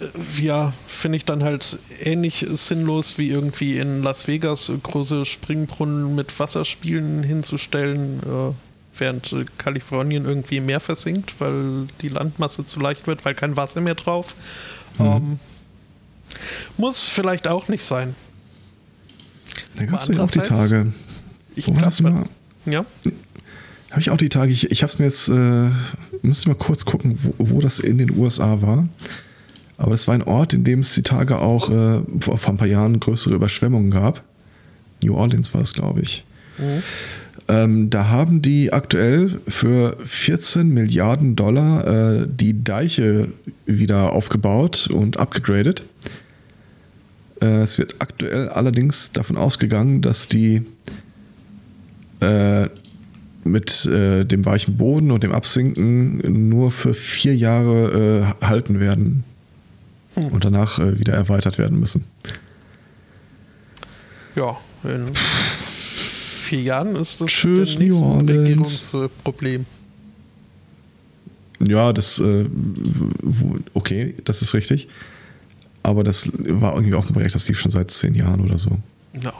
äh, ja, finde ich dann halt ähnlich sinnlos wie irgendwie in Las Vegas große Springbrunnen mit Wasserspielen hinzustellen, äh, während Kalifornien irgendwie im Meer versinkt, weil die Landmasse zu leicht wird, weil kein Wasser mehr drauf. Mhm. Ähm, muss vielleicht auch nicht sein. Da gab es ja auch die Tage. Ich glaube, ja. Habe ich auch die Tage, ich, ich habe es mir jetzt, äh, müsste mal kurz gucken, wo, wo, das in den USA war. Aber das war ein Ort, in dem es die Tage auch äh, vor, vor, ein paar Jahren größere Überschwemmungen gab. New Orleans war das, glaube ich. Mhm. Ähm, da haben die aktuell für 14 Milliarden Dollar äh, die Deiche wieder aufgebaut und abgegradet. Äh, es wird aktuell allerdings davon ausgegangen, dass die äh, mit äh, dem weichen Boden und dem Absinken nur für vier Jahre äh, halten werden hm. und danach äh, wieder erweitert werden müssen. Ja, in vier Jahren ist das Tschüss, New Orleans. Regierungsproblem. Ja, das äh, okay, das ist richtig. Aber das war irgendwie auch ein Projekt, das lief schon seit zehn Jahren oder so. Ja.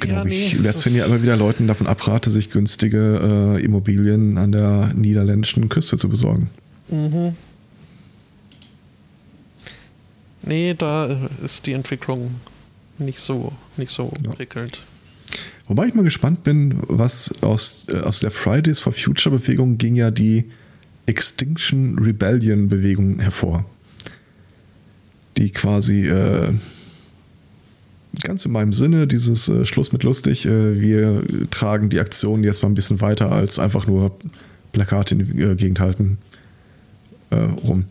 Genau, ja, nee, ich letztendlich ja immer wieder Leuten davon abrate, sich günstige äh, Immobilien an der niederländischen Küste zu besorgen. Mhm. Nee, da ist die Entwicklung nicht so, nicht so ja. prickelnd. Wobei ich mal gespannt bin, was aus, äh, aus der Fridays for Future Bewegung ging ja die Extinction Rebellion Bewegung hervor. Die quasi äh, ganz in meinem Sinne, dieses äh, Schluss mit lustig, äh, wir tragen die Aktion jetzt mal ein bisschen weiter als einfach nur Plakate in die äh, Gegend halten äh, rum.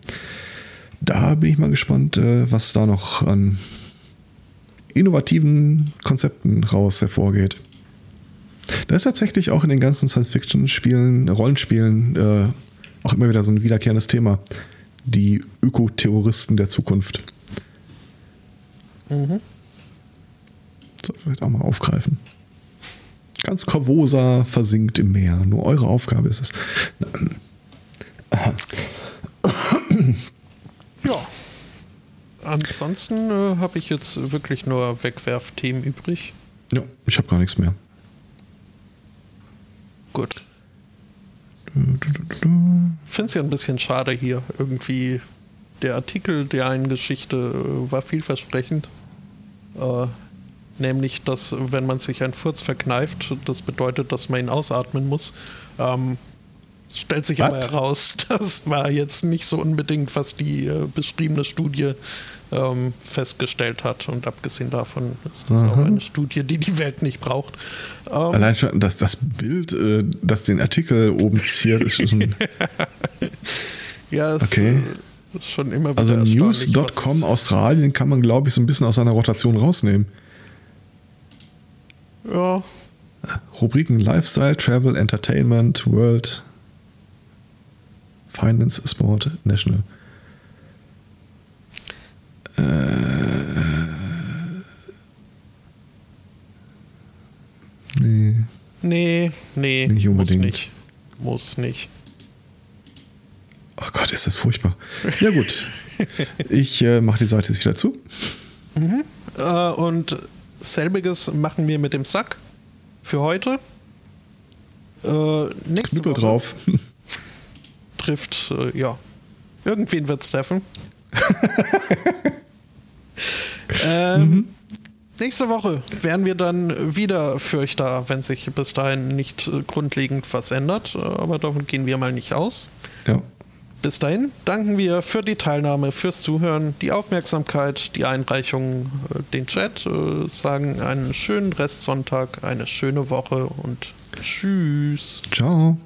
Da bin ich mal gespannt, äh, was da noch an innovativen Konzepten raus hervorgeht. Da ist tatsächlich auch in den ganzen Science-Fiction-Spielen, Rollenspielen auch immer wieder so ein wiederkehrendes Thema. Die Ökoterroristen der Zukunft. Mhm. Sollten wir vielleicht auch mal aufgreifen. Ganz Corvosa versinkt im Meer. Nur eure Aufgabe ist es. Ja. Ansonsten äh, habe ich jetzt wirklich nur Wegwerfthemen übrig. Ja, ich habe gar nichts mehr. Gut. Ich finde es ja ein bisschen schade hier. Irgendwie der Artikel der einen Geschichte äh, war vielversprechend. Äh, nämlich, dass wenn man sich einen Furz verkneift, das bedeutet, dass man ihn ausatmen muss. Ähm, stellt sich What? aber heraus, (laughs) das war jetzt nicht so unbedingt, was die äh, beschriebene Studie ähm, festgestellt hat. Und abgesehen davon ist das Aha. auch eine Studie, die die Welt nicht braucht. Ähm, Allein schon, dass das Bild, äh, das den Artikel oben ziert, ist schon. (laughs) ja, es okay. ist schon immer Also News.com Australien kann man, glaube ich, so ein bisschen aus seiner Rotation rausnehmen. Ja. Rubriken Lifestyle, Travel, Entertainment, World, Finance, Sport, National. Äh, nee. Nee, nee. Nicht unbedingt. Muss nicht. Muss nicht. Oh Gott, ist das furchtbar. Ja, gut. ich äh, mache die Seite jetzt wieder zu. Mhm. Äh, und selbiges machen wir mit dem Sack für heute. Äh, nächste Knüppel Woche drauf. trifft, äh, ja. Irgendwen wird es treffen. (laughs) ähm, mhm. Nächste Woche wären wir dann wieder für euch da, wenn sich bis dahin nicht grundlegend was ändert. Aber davon gehen wir mal nicht aus. Ja. Bis dahin danken wir für die Teilnahme, fürs Zuhören, die Aufmerksamkeit, die Einreichung, äh, den Chat, äh, sagen einen schönen Restsonntag, eine schöne Woche und tschüss. Ciao.